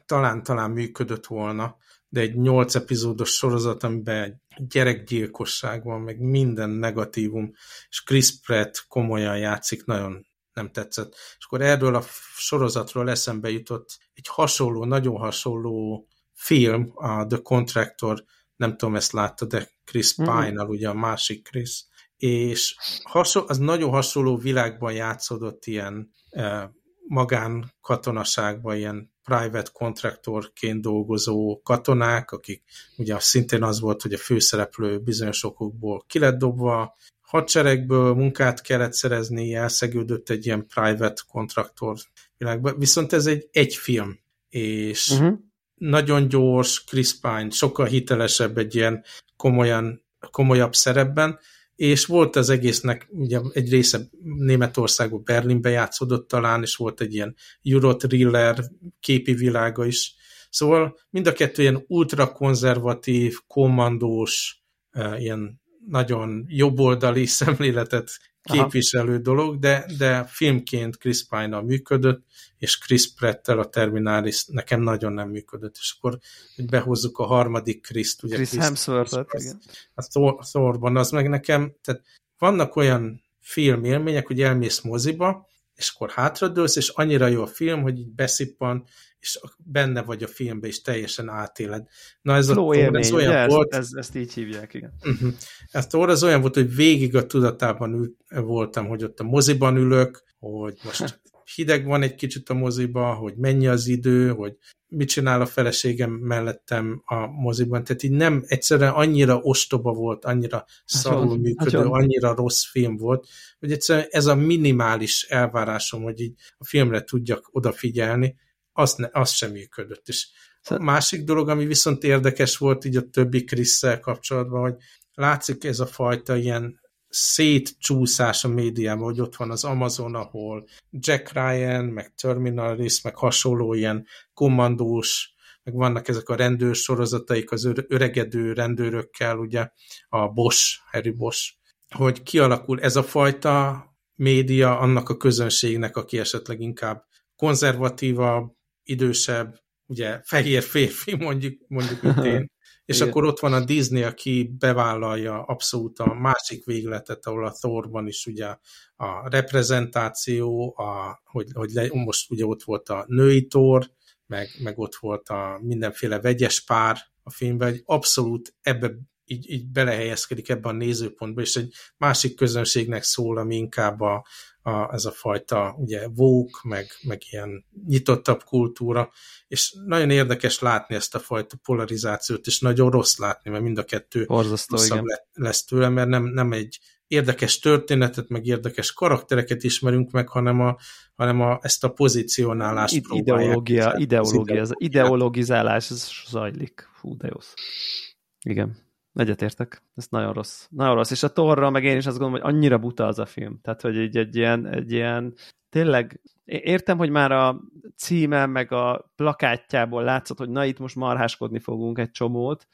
talán-talán működött volna, de egy nyolc epizódos sorozat, amiben gyerekgyilkosság van, meg minden negatívum, és Chris Pratt komolyan játszik, nagyon nem tetszett. És akkor erről a sorozatról eszembe jutott egy hasonló, nagyon hasonló film, a The Contractor, nem tudom, ezt látta, de Chris mm. Pine-nal, ugye a másik Chris, és hasonló, az nagyon hasonló világban játszódott ilyen eh, magán katonaságban, ilyen private contractorként dolgozó katonák, akik ugye szintén az volt, hogy a főszereplő bizonyos okokból ki lett dobva, hadseregből munkát kellett szerezni, elszegődött egy ilyen private contractor világba. Viszont ez egy egy film, és uh-huh. Nagyon gyors, Chris Pine, sokkal hitelesebb egy ilyen komolyan, komolyabb szerepben, és volt az egésznek, ugye egy része Németországban, Berlinbe játszódott talán, és volt egy ilyen Euro-thriller képi világa is. Szóval mind a kettő ilyen ultrakonzervatív, kommandós, ilyen nagyon jobboldali *laughs* szemléletet képviselő Aha. dolog, de, de filmként Chris Pine-nal működött, és Chris Pratt-tel a Terminalis nekem nagyon nem működött, és akkor hogy behozzuk a harmadik Chris-t, ugye Chris, Chris Hemsworth-et, igen. A Thorban, az meg nekem, tehát vannak olyan filmélmények, hogy elmész moziba, és akkor hátradőlsz, és annyira jó a film, hogy így beszippan, és benne vagy a filmbe, és teljesen átéled. Na ez, Flow a, élmény, ez olyan ugye? volt... Ez, ezt így hívják, igen. Uh-huh. Ez az olyan volt, hogy végig a tudatában ül, voltam, hogy ott a moziban ülök, hogy most *laughs* hideg van egy kicsit a moziba, hogy mennyi az idő, hogy mit csinál a feleségem mellettem a moziban. Tehát így nem egyszerűen annyira ostoba volt, annyira szarul működő, annyira rossz film volt, hogy egyszerűen ez a minimális elvárásom, hogy így a filmre tudjak odafigyelni, az, ne, az sem működött. És a másik dolog, ami viszont érdekes volt így a többi Krisszel kapcsolatban, hogy látszik ez a fajta ilyen szétcsúszás a médiában, hogy ott van az Amazon, ahol Jack Ryan, meg Terminalis, meg hasonló ilyen kommandós, meg vannak ezek a rendőr sorozataik az öregedő rendőrökkel, ugye a Bosch, Harry Bosch, hogy kialakul ez a fajta média annak a közönségnek, aki esetleg inkább konzervatívabb, idősebb, ugye fehér férfi, mondjuk, mondjuk mint *laughs* én, és Igen. akkor ott van a Disney, aki bevállalja abszolút a másik végletet, ahol a Thorban is ugye a reprezentáció, a, hogy, hogy le, most ugye ott volt a női Thor, meg, meg ott volt a mindenféle vegyes pár a filmben, hogy abszolút ebbe így, így belehelyezkedik ebbe a nézőpontba, és egy másik közönségnek szól, ami inkább a, a, ez a fajta ugye vók, meg, meg ilyen nyitottabb kultúra, és nagyon érdekes látni ezt a fajta polarizációt, és nagyon rossz látni, mert mind a kettő rosszabb le, lesz tőle, mert nem, nem egy érdekes történetet, meg érdekes karaktereket ismerünk meg, hanem, a, hanem a, ezt a pozícionálást I- ideológia, ideológia, az ideologizálás ez zajlik. Hú, de jó. Igen. Egyetértek. Ez nagyon rossz. Nagyon rossz. És a torra meg én is azt gondolom, hogy annyira buta az a film. Tehát, hogy egy, egy ilyen, egy ilyen tényleg értem, hogy már a címe meg a plakátjából látszott, hogy na itt most marháskodni fogunk egy csomót,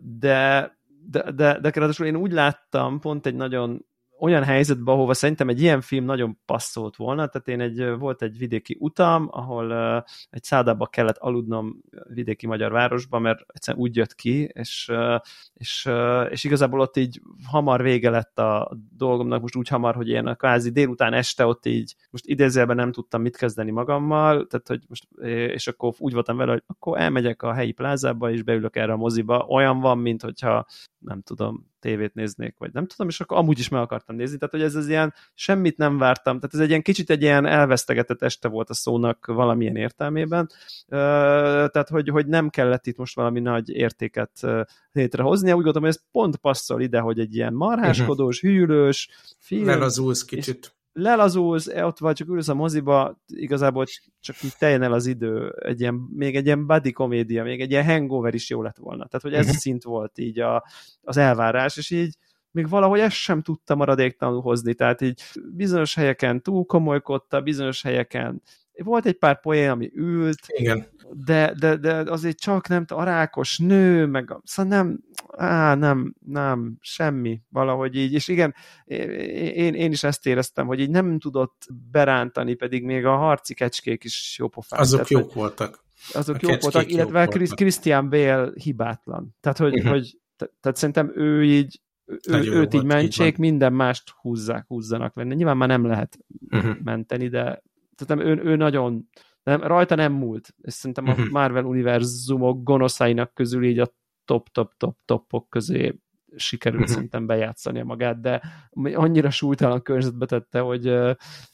de de, de, de ráadásul én úgy láttam pont egy nagyon olyan helyzetbe, ahova szerintem egy ilyen film nagyon passzolt volna, tehát én egy, volt egy vidéki utam, ahol uh, egy szállába kellett aludnom vidéki magyar városba, mert egyszerűen úgy jött ki, és, uh, és, uh, és igazából ott így hamar vége lett a dolgomnak, most úgy hamar, hogy ilyen kvázi délután este ott így, most idézőjelben nem tudtam mit kezdeni magammal, tehát hogy most, és akkor úgy voltam vele, hogy akkor elmegyek a helyi plázába, és beülök erre a moziba, olyan van, mint hogyha nem tudom, tévét néznék, vagy nem tudom, és akkor amúgy is meg akartam nézni, tehát hogy ez az ilyen, semmit nem vártam, tehát ez egy ilyen kicsit egy ilyen elvesztegetett este volt a szónak valamilyen értelmében, tehát hogy, hogy nem kellett itt most valami nagy értéket létrehozni, úgy gondolom, hogy ez pont passzol ide, hogy egy ilyen marháskodós, hűlős film. Lelazulsz kicsit lelazulsz, e, ott vagy, csak ülsz a moziba, igazából csak így teljen el az idő, egy ilyen, még egy ilyen buddy komédia, még egy ilyen hangover is jó lett volna. Tehát, hogy ez uh-huh. szint volt így a, az elvárás, és így még valahogy ezt sem tudta maradéktalanul hozni, tehát így bizonyos helyeken túl komolykodta, bizonyos helyeken volt egy pár poén, ami ült, Igen. De, de, de azért csak nem, a rákos nő, meg szóval nem, á, nem, nem, semmi, valahogy így, és igen, én, én is ezt éreztem, hogy így nem tudott berántani, pedig még a harci kecskék is jó pofák. Azok jók hogy, voltak. Azok jók voltak, illetve jók voltak. Christian Bale hibátlan. Tehát, hogy, uh-huh. hogy tehát szerintem ő így ő, őt így mentsék, így minden mást húzzák, húzzanak venni. Nyilván már nem lehet uh-huh. menteni, de tehát ő, ő nagyon nem, rajta nem múlt. És szerintem a uh-huh. Marvel univerzumok gonoszainak közül így a top-top-top-topok közé sikerült uh-huh. szerintem bejátszania magát, de annyira súlytalan környezetbe tette, hogy,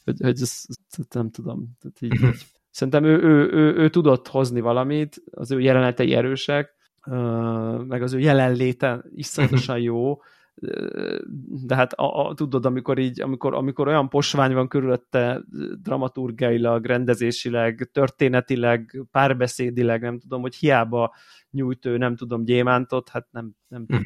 hogy, hogy ezt, ezt nem tudom. Tehát így, uh-huh. Szerintem ő, ő, ő, ő tudott hozni valamit, az ő jelenetei erősek, meg az ő jelenléte iszonyatosan jó, de hát a, a, tudod, amikor így, amikor, amikor olyan posvány van körülötte dramaturgiailag, rendezésileg, történetileg, párbeszédileg, nem tudom, hogy hiába nyújt ő, nem tudom, gyémántot, hát nem, nem, mhm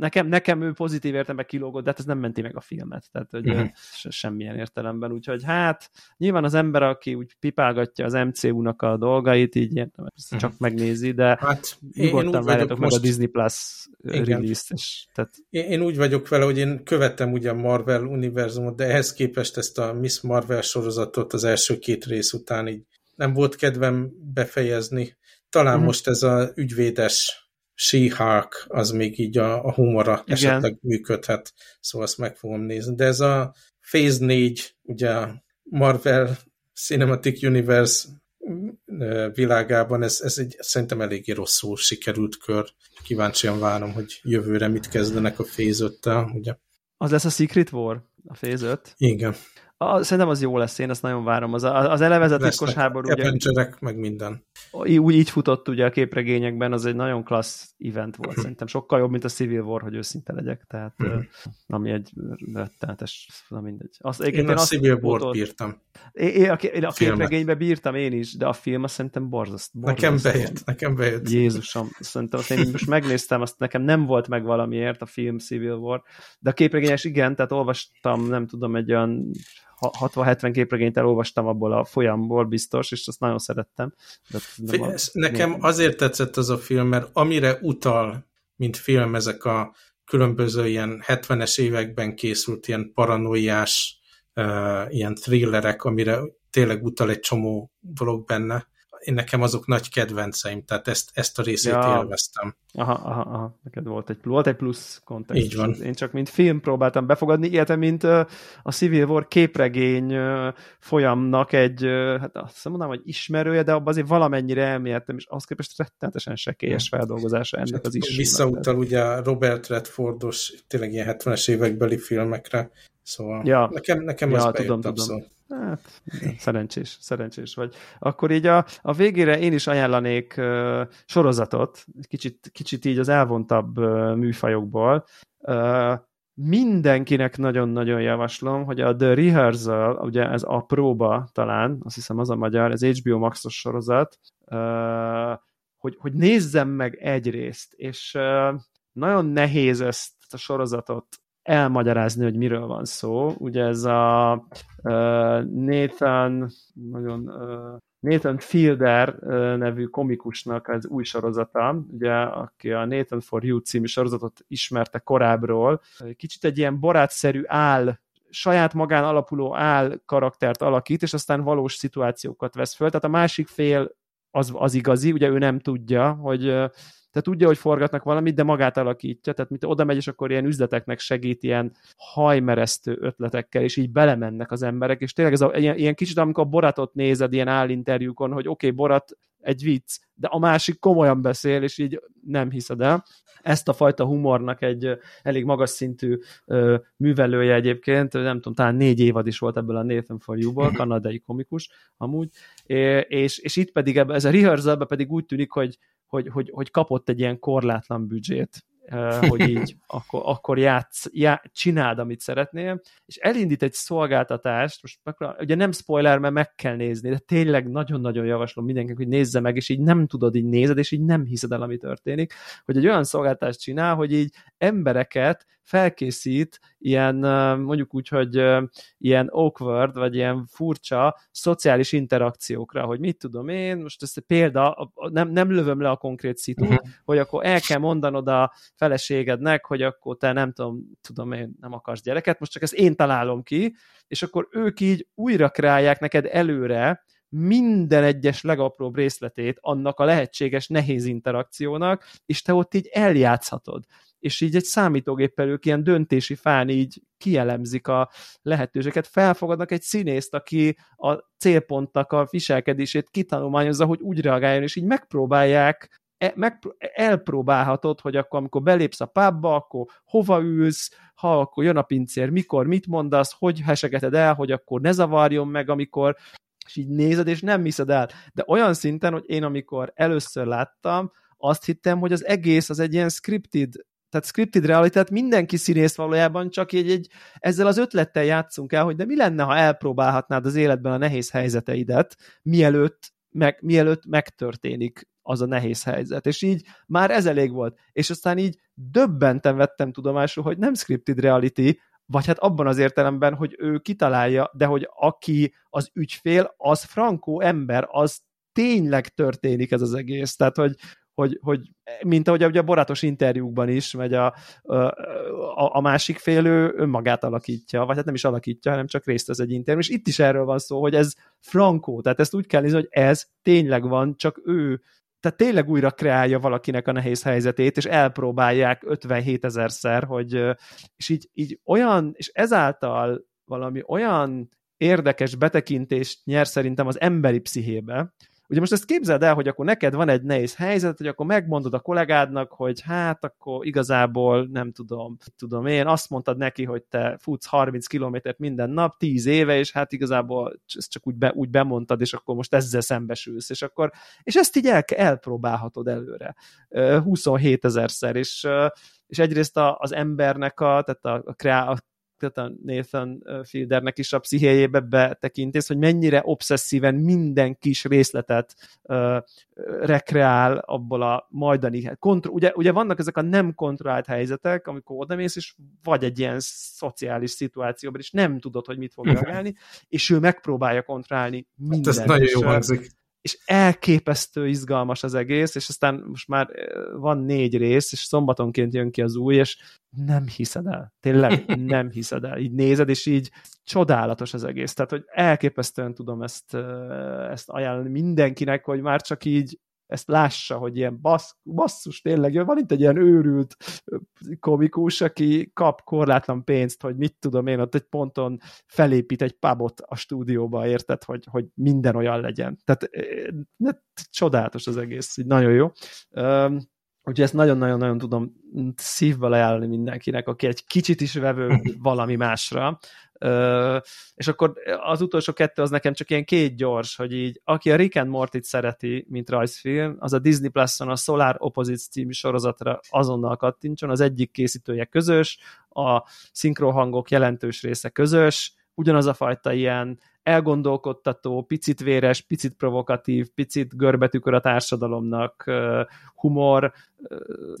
nekem, nekem ő pozitív értelemben kilógott, de hát ez nem menti meg a filmet, tehát hogy uh-huh. semmilyen értelemben, úgyhogy hát nyilván az ember, aki úgy pipálgatja az MCU-nak a dolgait, így értem, uh-huh. csak megnézi, de hát, nyugodtan várjátok meg most... a Disney Plus release-t. És, tehát... én, én úgy vagyok vele, hogy én követem ugye a Marvel univerzumot, de ehhez képest ezt a Miss Marvel sorozatot az első két rész után így nem volt kedvem befejezni. Talán uh-huh. most ez a ügyvédes She-Hulk, az még így a, a humora Igen. esetleg működhet, szóval azt meg fogom nézni. De ez a Phase 4, ugye a Marvel Cinematic Universe világában ez, ez egy szerintem eléggé rosszul sikerült kör. Kíváncsian várom, hogy jövőre mit kezdenek a Phase 5-tel, ugye. Az lesz a Secret War, a Phase 5? Igen. A, szerintem az jó lesz, én ezt nagyon várom. Az, az elevezett titkos háború. Ugye, meg minden. Úgy így futott ugye a képregényekben, az egy nagyon klassz event volt. Szerintem sokkal jobb, mint a Civil War, hogy őszinte legyek. Tehát, mm. ami egy rettenetes, na mindegy. Azt, én, én a Civil War-t bírtam. Én, én, a, én a képregényben bírtam én is, de a film azt szerintem borzaszt. Nekem bejött, nekem bejött. Jézusom, szerintem azt én most megnéztem, azt nekem nem volt meg valamiért a film Civil War, de a képregényes igen, tehát olvastam, nem tudom, egy olyan 60-70 képregényt elolvastam abból a folyamból biztos, és azt nagyon szerettem. De nem a... Nekem azért tetszett az a film, mert amire utal, mint film, ezek a különböző ilyen 70-es években készült ilyen paranoiás, uh, ilyen thrillerek, amire tényleg utal egy csomó dolog benne, én nekem azok nagy kedvenceim, tehát ezt, ezt a részét ja. élveztem. Aha, aha, aha, neked volt egy, volt egy plusz kontextus. Így van. Én csak mint film próbáltam befogadni, illetve mint uh, a Civil War képregény uh, folyamnak egy, uh, hát azt mondanám, hogy ismerője, de abban azért valamennyire elmértem, és az képest rettenetesen sekélyes feldolgozása ennek az is. Visszautal ugye Robert Redfordos, tényleg ilyen 70-es évekbeli filmekre, Szóval ja. nekem, nekem ja, ez tudom, tudom. Abszolút. Hát, szerencsés, szerencsés vagy. Akkor így a, a végére én is ajánlanék uh, sorozatot, kicsit, kicsit így az elvontabb uh, műfajokból. Uh, mindenkinek nagyon-nagyon javaslom, hogy a The Rehearsal, ugye ez a próba talán, azt hiszem az a magyar, ez HBO Maxos sorozat, uh, hogy, hogy nézzem meg egyrészt, és uh, nagyon nehéz ezt a sorozatot elmagyarázni, hogy miről van szó. Ugye ez a Nathan, nagyon Nathan Fielder nevű komikusnak az új sorozata, ugye, aki a Nathan for You című sorozatot ismerte korábbról. Kicsit egy ilyen barátszerű áll saját magán alapuló áll karaktert alakít, és aztán valós szituációkat vesz föl. Tehát a másik fél az, az igazi, ugye ő nem tudja, hogy tehát tudja, hogy forgatnak valamit, de magát alakítja, tehát mint oda megy, és akkor ilyen üzleteknek segít ilyen hajmeresztő ötletekkel, és így belemennek az emberek, és tényleg ez a, ilyen, ilyen kicsit, amikor a Boratot nézed ilyen állinterjúkon, hogy oké, okay, Borat egy vicc, de a másik komolyan beszél, és így nem hiszed el. Ezt a fajta humornak egy elég magas szintű ö, művelője egyébként, nem tudom, talán négy évad is volt ebből a Nathan for You-ból, kanadai komikus amúgy, és, és itt pedig ebbe, ez a rehearsal pedig úgy tűnik, hogy hogy, hogy, hogy kapott egy ilyen korlátlan büdzsét, hogy *laughs* így akkor, akkor játsz, já, csináld, amit szeretnél, és elindít egy szolgáltatást, most ugye nem spoiler, mert meg kell nézni, de tényleg nagyon-nagyon javaslom mindenkinek, hogy nézze meg, és így nem tudod, így nézed, és így nem hiszed el, ami történik, hogy egy olyan szolgáltatást csinál, hogy így embereket felkészít ilyen, mondjuk úgy, hogy ilyen awkward, vagy ilyen furcsa szociális interakciókra, hogy mit tudom én, most ezt példa, nem, nem lövöm le a konkrét szitút, uh-huh. hogy akkor el kell mondanod a feleségednek, hogy akkor te nem tudom, tudom én, nem akarsz gyereket, most csak ezt én találom ki, és akkor ők így újra kreálják neked előre minden egyes legapróbb részletét annak a lehetséges nehéz interakciónak, és te ott így eljátszhatod és így egy számítógéppel ők ilyen döntési fán így kielemzik a lehetőséget, felfogadnak egy színészt, aki a célpontnak a viselkedését kitanulmányozza, hogy úgy reagáljon, és így megpróbálják e, meg, elpróbálhatod, hogy akkor, amikor belépsz a pubba, akkor hova ülsz, ha akkor jön a pincér, mikor, mit mondasz, hogy hesegeted el, hogy akkor ne zavarjon meg, amikor és így nézed, és nem hiszed el. De olyan szinten, hogy én amikor először láttam, azt hittem, hogy az egész az egy ilyen scripted tehát scripted realitát mindenki színész valójában, csak egy, egy, ezzel az ötlettel játszunk el, hogy de mi lenne, ha elpróbálhatnád az életben a nehéz helyzeteidet, mielőtt, meg, mielőtt megtörténik az a nehéz helyzet. És így már ez elég volt. És aztán így döbbenten vettem tudomásul, hogy nem scripted reality, vagy hát abban az értelemben, hogy ő kitalálja, de hogy aki az ügyfél, az frankó ember, az tényleg történik ez az egész. Tehát, hogy, hogy, hogy mint ahogy ugye a borátos interjúkban is, megy a, a, a másik fél ő önmagát alakítja, vagy hát nem is alakítja, hanem csak részt az egy interjú, és itt is erről van szó, hogy ez frankó, tehát ezt úgy kell nézni, hogy ez tényleg van, csak ő tehát tényleg újra kreálja valakinek a nehéz helyzetét, és elpróbálják 57 ezerszer, hogy, és így, így olyan, és ezáltal valami olyan érdekes betekintést nyer szerintem az emberi pszichébe, Ugye most ezt képzeld el, hogy akkor neked van egy nehéz helyzet, hogy akkor megmondod a kollégádnak, hogy hát akkor igazából nem tudom, tudom én, azt mondtad neki, hogy te futsz 30 kilométert minden nap, 10 éve, és hát igazából ezt csak úgy, be, úgy bemondtad, és akkor most ezzel szembesülsz, és akkor, és ezt így el, elpróbálhatod előre. 27 ezerszer, és és egyrészt a, az embernek a, tehát a, a, tehát a Nathan Fieldernek is a pszichéjébe betekintés, hogy mennyire obszesszíven minden kis részletet uh, rekreál abból a majdani, kontro, ugye, ugye vannak ezek a nem kontrollált helyzetek, amikor odamész, és vagy egy ilyen szociális szituációban, és nem tudod, hogy mit fog *laughs* reagálni, és ő megpróbálja kontrollálni mindent. Hát ez nagyon jó hangzik és elképesztő izgalmas az egész, és aztán most már van négy rész, és szombatonként jön ki az új, és nem hiszed el. Tényleg *laughs* nem hiszed el. Így nézed, és így csodálatos az egész. Tehát, hogy elképesztően tudom ezt, ezt ajánlani mindenkinek, hogy már csak így ezt lássa, hogy ilyen bassz, basszus, tényleg, van itt egy ilyen őrült komikus, aki kap korlátlan pénzt, hogy mit tudom én, ott egy ponton felépít egy pubot a stúdióba, érted, hogy, hogy minden olyan legyen. Tehát ne, csodálatos az egész, így nagyon jó. Úgyhogy ezt nagyon-nagyon-nagyon tudom szívből ajánlani mindenkinek, aki egy kicsit is vevő *laughs* valami másra, és akkor az utolsó kettő az nekem csak ilyen két gyors, hogy így, aki a Rick and Morty-t szereti, mint rajzfilm, az a Disney Plus-on a Solar Opposites című sorozatra azonnal kattintson, az egyik készítője közös, a szinkrohangok jelentős része közös, ugyanaz a fajta ilyen elgondolkodtató, picit véres, picit provokatív, picit görbetükör a társadalomnak, humor,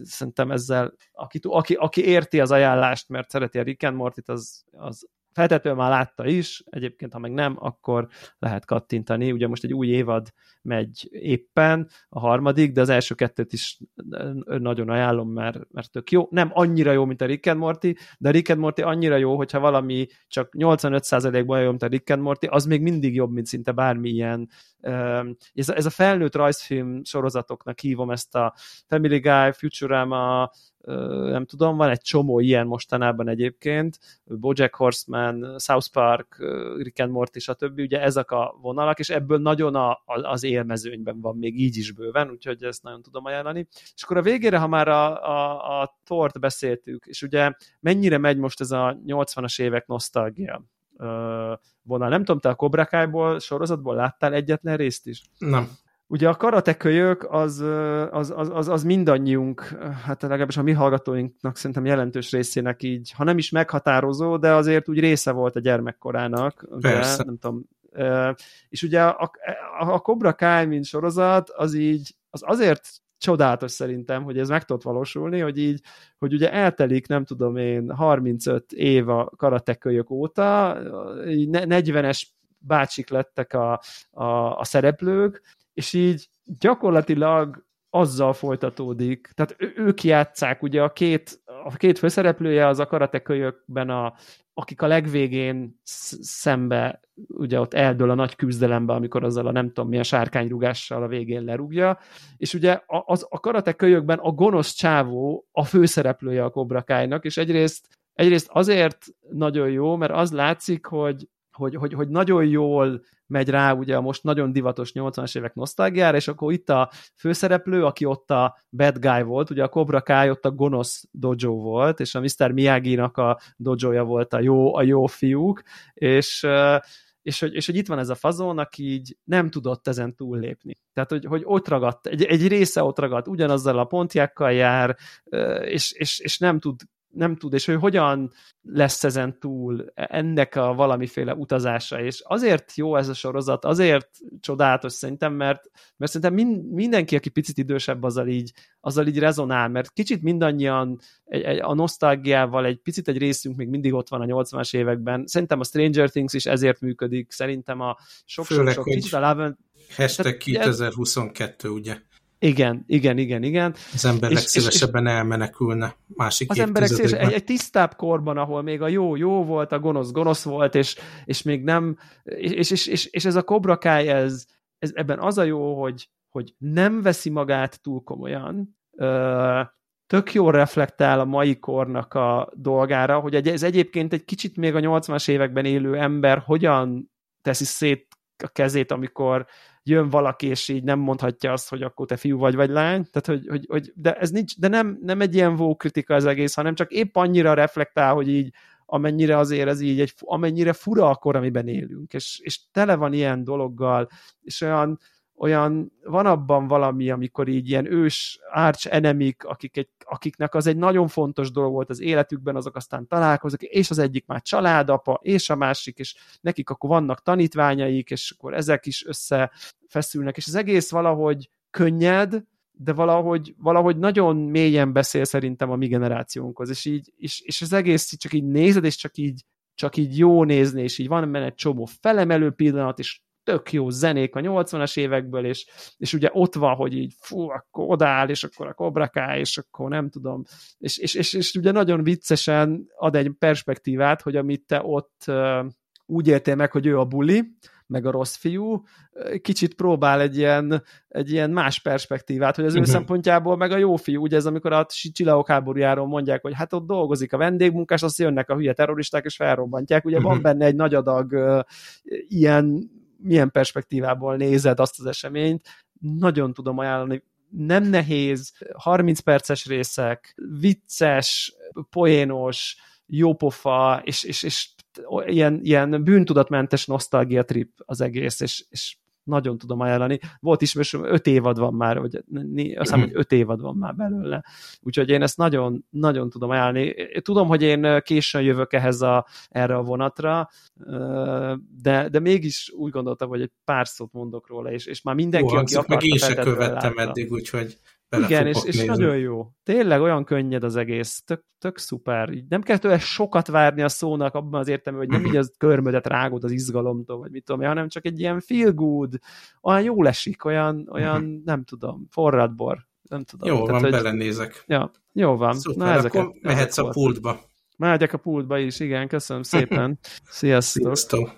szerintem ezzel, aki, aki, aki érti az ajánlást, mert szereti a Rick and Morty-t, az, az feltetően már látta is, egyébként ha meg nem, akkor lehet kattintani. Ugye most egy új évad megy éppen, a harmadik, de az első kettőt is nagyon ajánlom, mert, mert tök jó. Nem annyira jó, mint a Rick and Morty, de a Rick and Morty annyira jó, hogyha valami csak 85%-ban jó, mint a Rick and Morty, az még mindig jobb, mint szinte bármilyen. Ez ez a felnőtt rajzfilm sorozatoknak hívom ezt a Family Guy, Futurama, nem tudom, van egy csomó ilyen mostanában egyébként, Bojack Horseman, South Park, Rick and Morty, stb. Ugye ezek a vonalak, és ebből nagyon a, a, az élmezőnyben van még így is bőven, úgyhogy ezt nagyon tudom ajánlani. És akkor a végére, ha már a, a, a tort beszéltük, és ugye mennyire megy most ez a 80-as évek nosztalgia vonal. Nem tudom, te a Cobra Kai-ból, sorozatból láttál egyetlen részt is? Nem. Ugye a karatekölyök az, az, az, az, az mindannyiunk, hát legalábbis a mi hallgatóinknak szerintem jelentős részének így, ha nem is meghatározó, de azért úgy része volt a gyermekkorának. Persze. De, nem tudom. És ugye a, a, a Cobra Kai, mint sorozat, az így, az azért csodálatos szerintem, hogy ez meg tudott valósulni, hogy így, hogy ugye eltelik, nem tudom én, 35 év a karatekölyök óta, 40-es bácsik lettek a, a, a szereplők, és így gyakorlatilag azzal folytatódik, tehát ők játszák, ugye a két, a két főszereplője az a karatekölyökben, a, akik a legvégén szembe, ugye ott eldől a nagy küzdelembe, amikor azzal a nem tudom milyen sárkányrugással a végén lerúgja, és ugye a, az, a karatekölyökben a gonosz csávó a főszereplője a kobrakájnak, és egyrészt, egyrészt azért nagyon jó, mert az látszik, hogy hogy, hogy, hogy nagyon jól megy rá ugye a most nagyon divatos 80-as évek nosztalgiára, és akkor itt a főszereplő, aki ott a bad guy volt, ugye a Cobra Kai ott a gonosz dojo volt, és a Mr. Miyagi-nak a dojoja volt a jó, a jó fiúk, és és hogy, és hogy itt van ez a fazon, aki így nem tudott ezen túllépni. Tehát, hogy, hogy ott ragadt, egy, egy része ott ragadt, ugyanazzal a pontjákkal jár, és, és, és nem tud nem tud, és hogy hogyan lesz ezen túl ennek a valamiféle utazása, és azért jó ez a sorozat, azért csodálatos szerintem, mert, mert szerintem min, mindenki, aki picit idősebb, azzal így, azzal így rezonál, mert kicsit mindannyian egy, egy, a nosztalgiával egy picit egy részünk még mindig ott van a 80-as években. Szerintem a Stranger Things is ezért működik, szerintem a sok-sok-sok kicsit a Love Hashtag 2022, ugye? Igen, igen, igen, igen. Az emberek és, szívesebben és, elmenekülne másik Az emberek egy, egy tisztább korban, ahol még a jó jó volt, a gonosz gonosz volt, és, és még nem, és, és, és, és ez a kobrakáj, ez, ez, ebben az a jó, hogy, hogy nem veszi magát túl komolyan, ö, tök jól reflektál a mai kornak a dolgára, hogy ez egyébként egy kicsit még a 80-as években élő ember hogyan teszi szét a kezét, amikor jön valaki, és így nem mondhatja azt, hogy akkor te fiú vagy, vagy lány, tehát hogy, hogy, hogy de ez nincs, de nem, nem egy ilyen vó kritika az egész, hanem csak épp annyira reflektál, hogy így amennyire azért ez így, egy, amennyire fura a amiben élünk, és, és tele van ilyen dologgal, és olyan, olyan, van abban valami, amikor így ilyen ős arch enemik, akik egy, akiknek az egy nagyon fontos dolog volt az életükben, azok aztán találkoznak, és az egyik már családapa, és a másik, és nekik akkor vannak tanítványaik, és akkor ezek is összefeszülnek, és az egész valahogy könnyed, de valahogy, valahogy nagyon mélyen beszél szerintem a mi generációnkhoz, és így, és, és az egész csak így nézed, és csak így, csak így jó nézni, és így van benne egy csomó felemelő pillanat, és tök jó zenék a 80-as évekből, és, és ugye ott van, hogy így fú, akkor odáll, és akkor a kobraká, és akkor nem tudom, és, és, és, és ugye nagyon viccesen ad egy perspektívát, hogy amit te ott úgy éltél meg, hogy ő a buli, meg a rossz fiú, kicsit próbál egy ilyen, egy ilyen más perspektívát, hogy az uh-huh. ő mhm. szempontjából meg a jó fiú, ugye ez amikor a csillagok háborújáról mondják, hogy hát ott dolgozik a vendégmunkás, azt jönnek a hülye terroristák, és felrobbantják, ugye uh-huh. van benne egy nagy adag uh, ilyen milyen perspektívából nézed azt az eseményt, nagyon tudom ajánlani, nem nehéz, 30 perces részek, vicces, poénos, jópofa, és, és, és ilyen, ilyen bűntudatmentes nosztalgia trip az egész, és, és nagyon tudom ajánlani. Volt ismerősöm, öt évad van már, vagy azt hiszem, hogy öt évad van már belőle. Úgyhogy én ezt nagyon, nagyon tudom ajánlani. Tudom, hogy én későn jövök ehhez a, erre a vonatra, de, de mégis úgy gondoltam, hogy egy pár szót mondok róla, és, és már mindenki, Ó, aki akarta, meg én se követtem látta. eddig, úgyhogy igen, és, és nagyon jó. Tényleg olyan könnyed az egész, tök, tök szuper. Így nem kell tőle sokat várni a szónak abban az értelemben, hogy nem így *clears throat* az körmödet rágod az izgalomtól, vagy mit tudom hanem csak egy ilyen feel good, olyan jó esik, olyan, olyan *clears throat* nem tudom, forradbor. Nem tudom. Jó Tehát, van, hogy... belenézek. Ja, jó van. Szuper, Na, ezeket, akkor mehetsz ezek a pultba. Megyek a pultba is, igen, köszönöm szépen. *clears throat* Sziasztok. Sziasztok.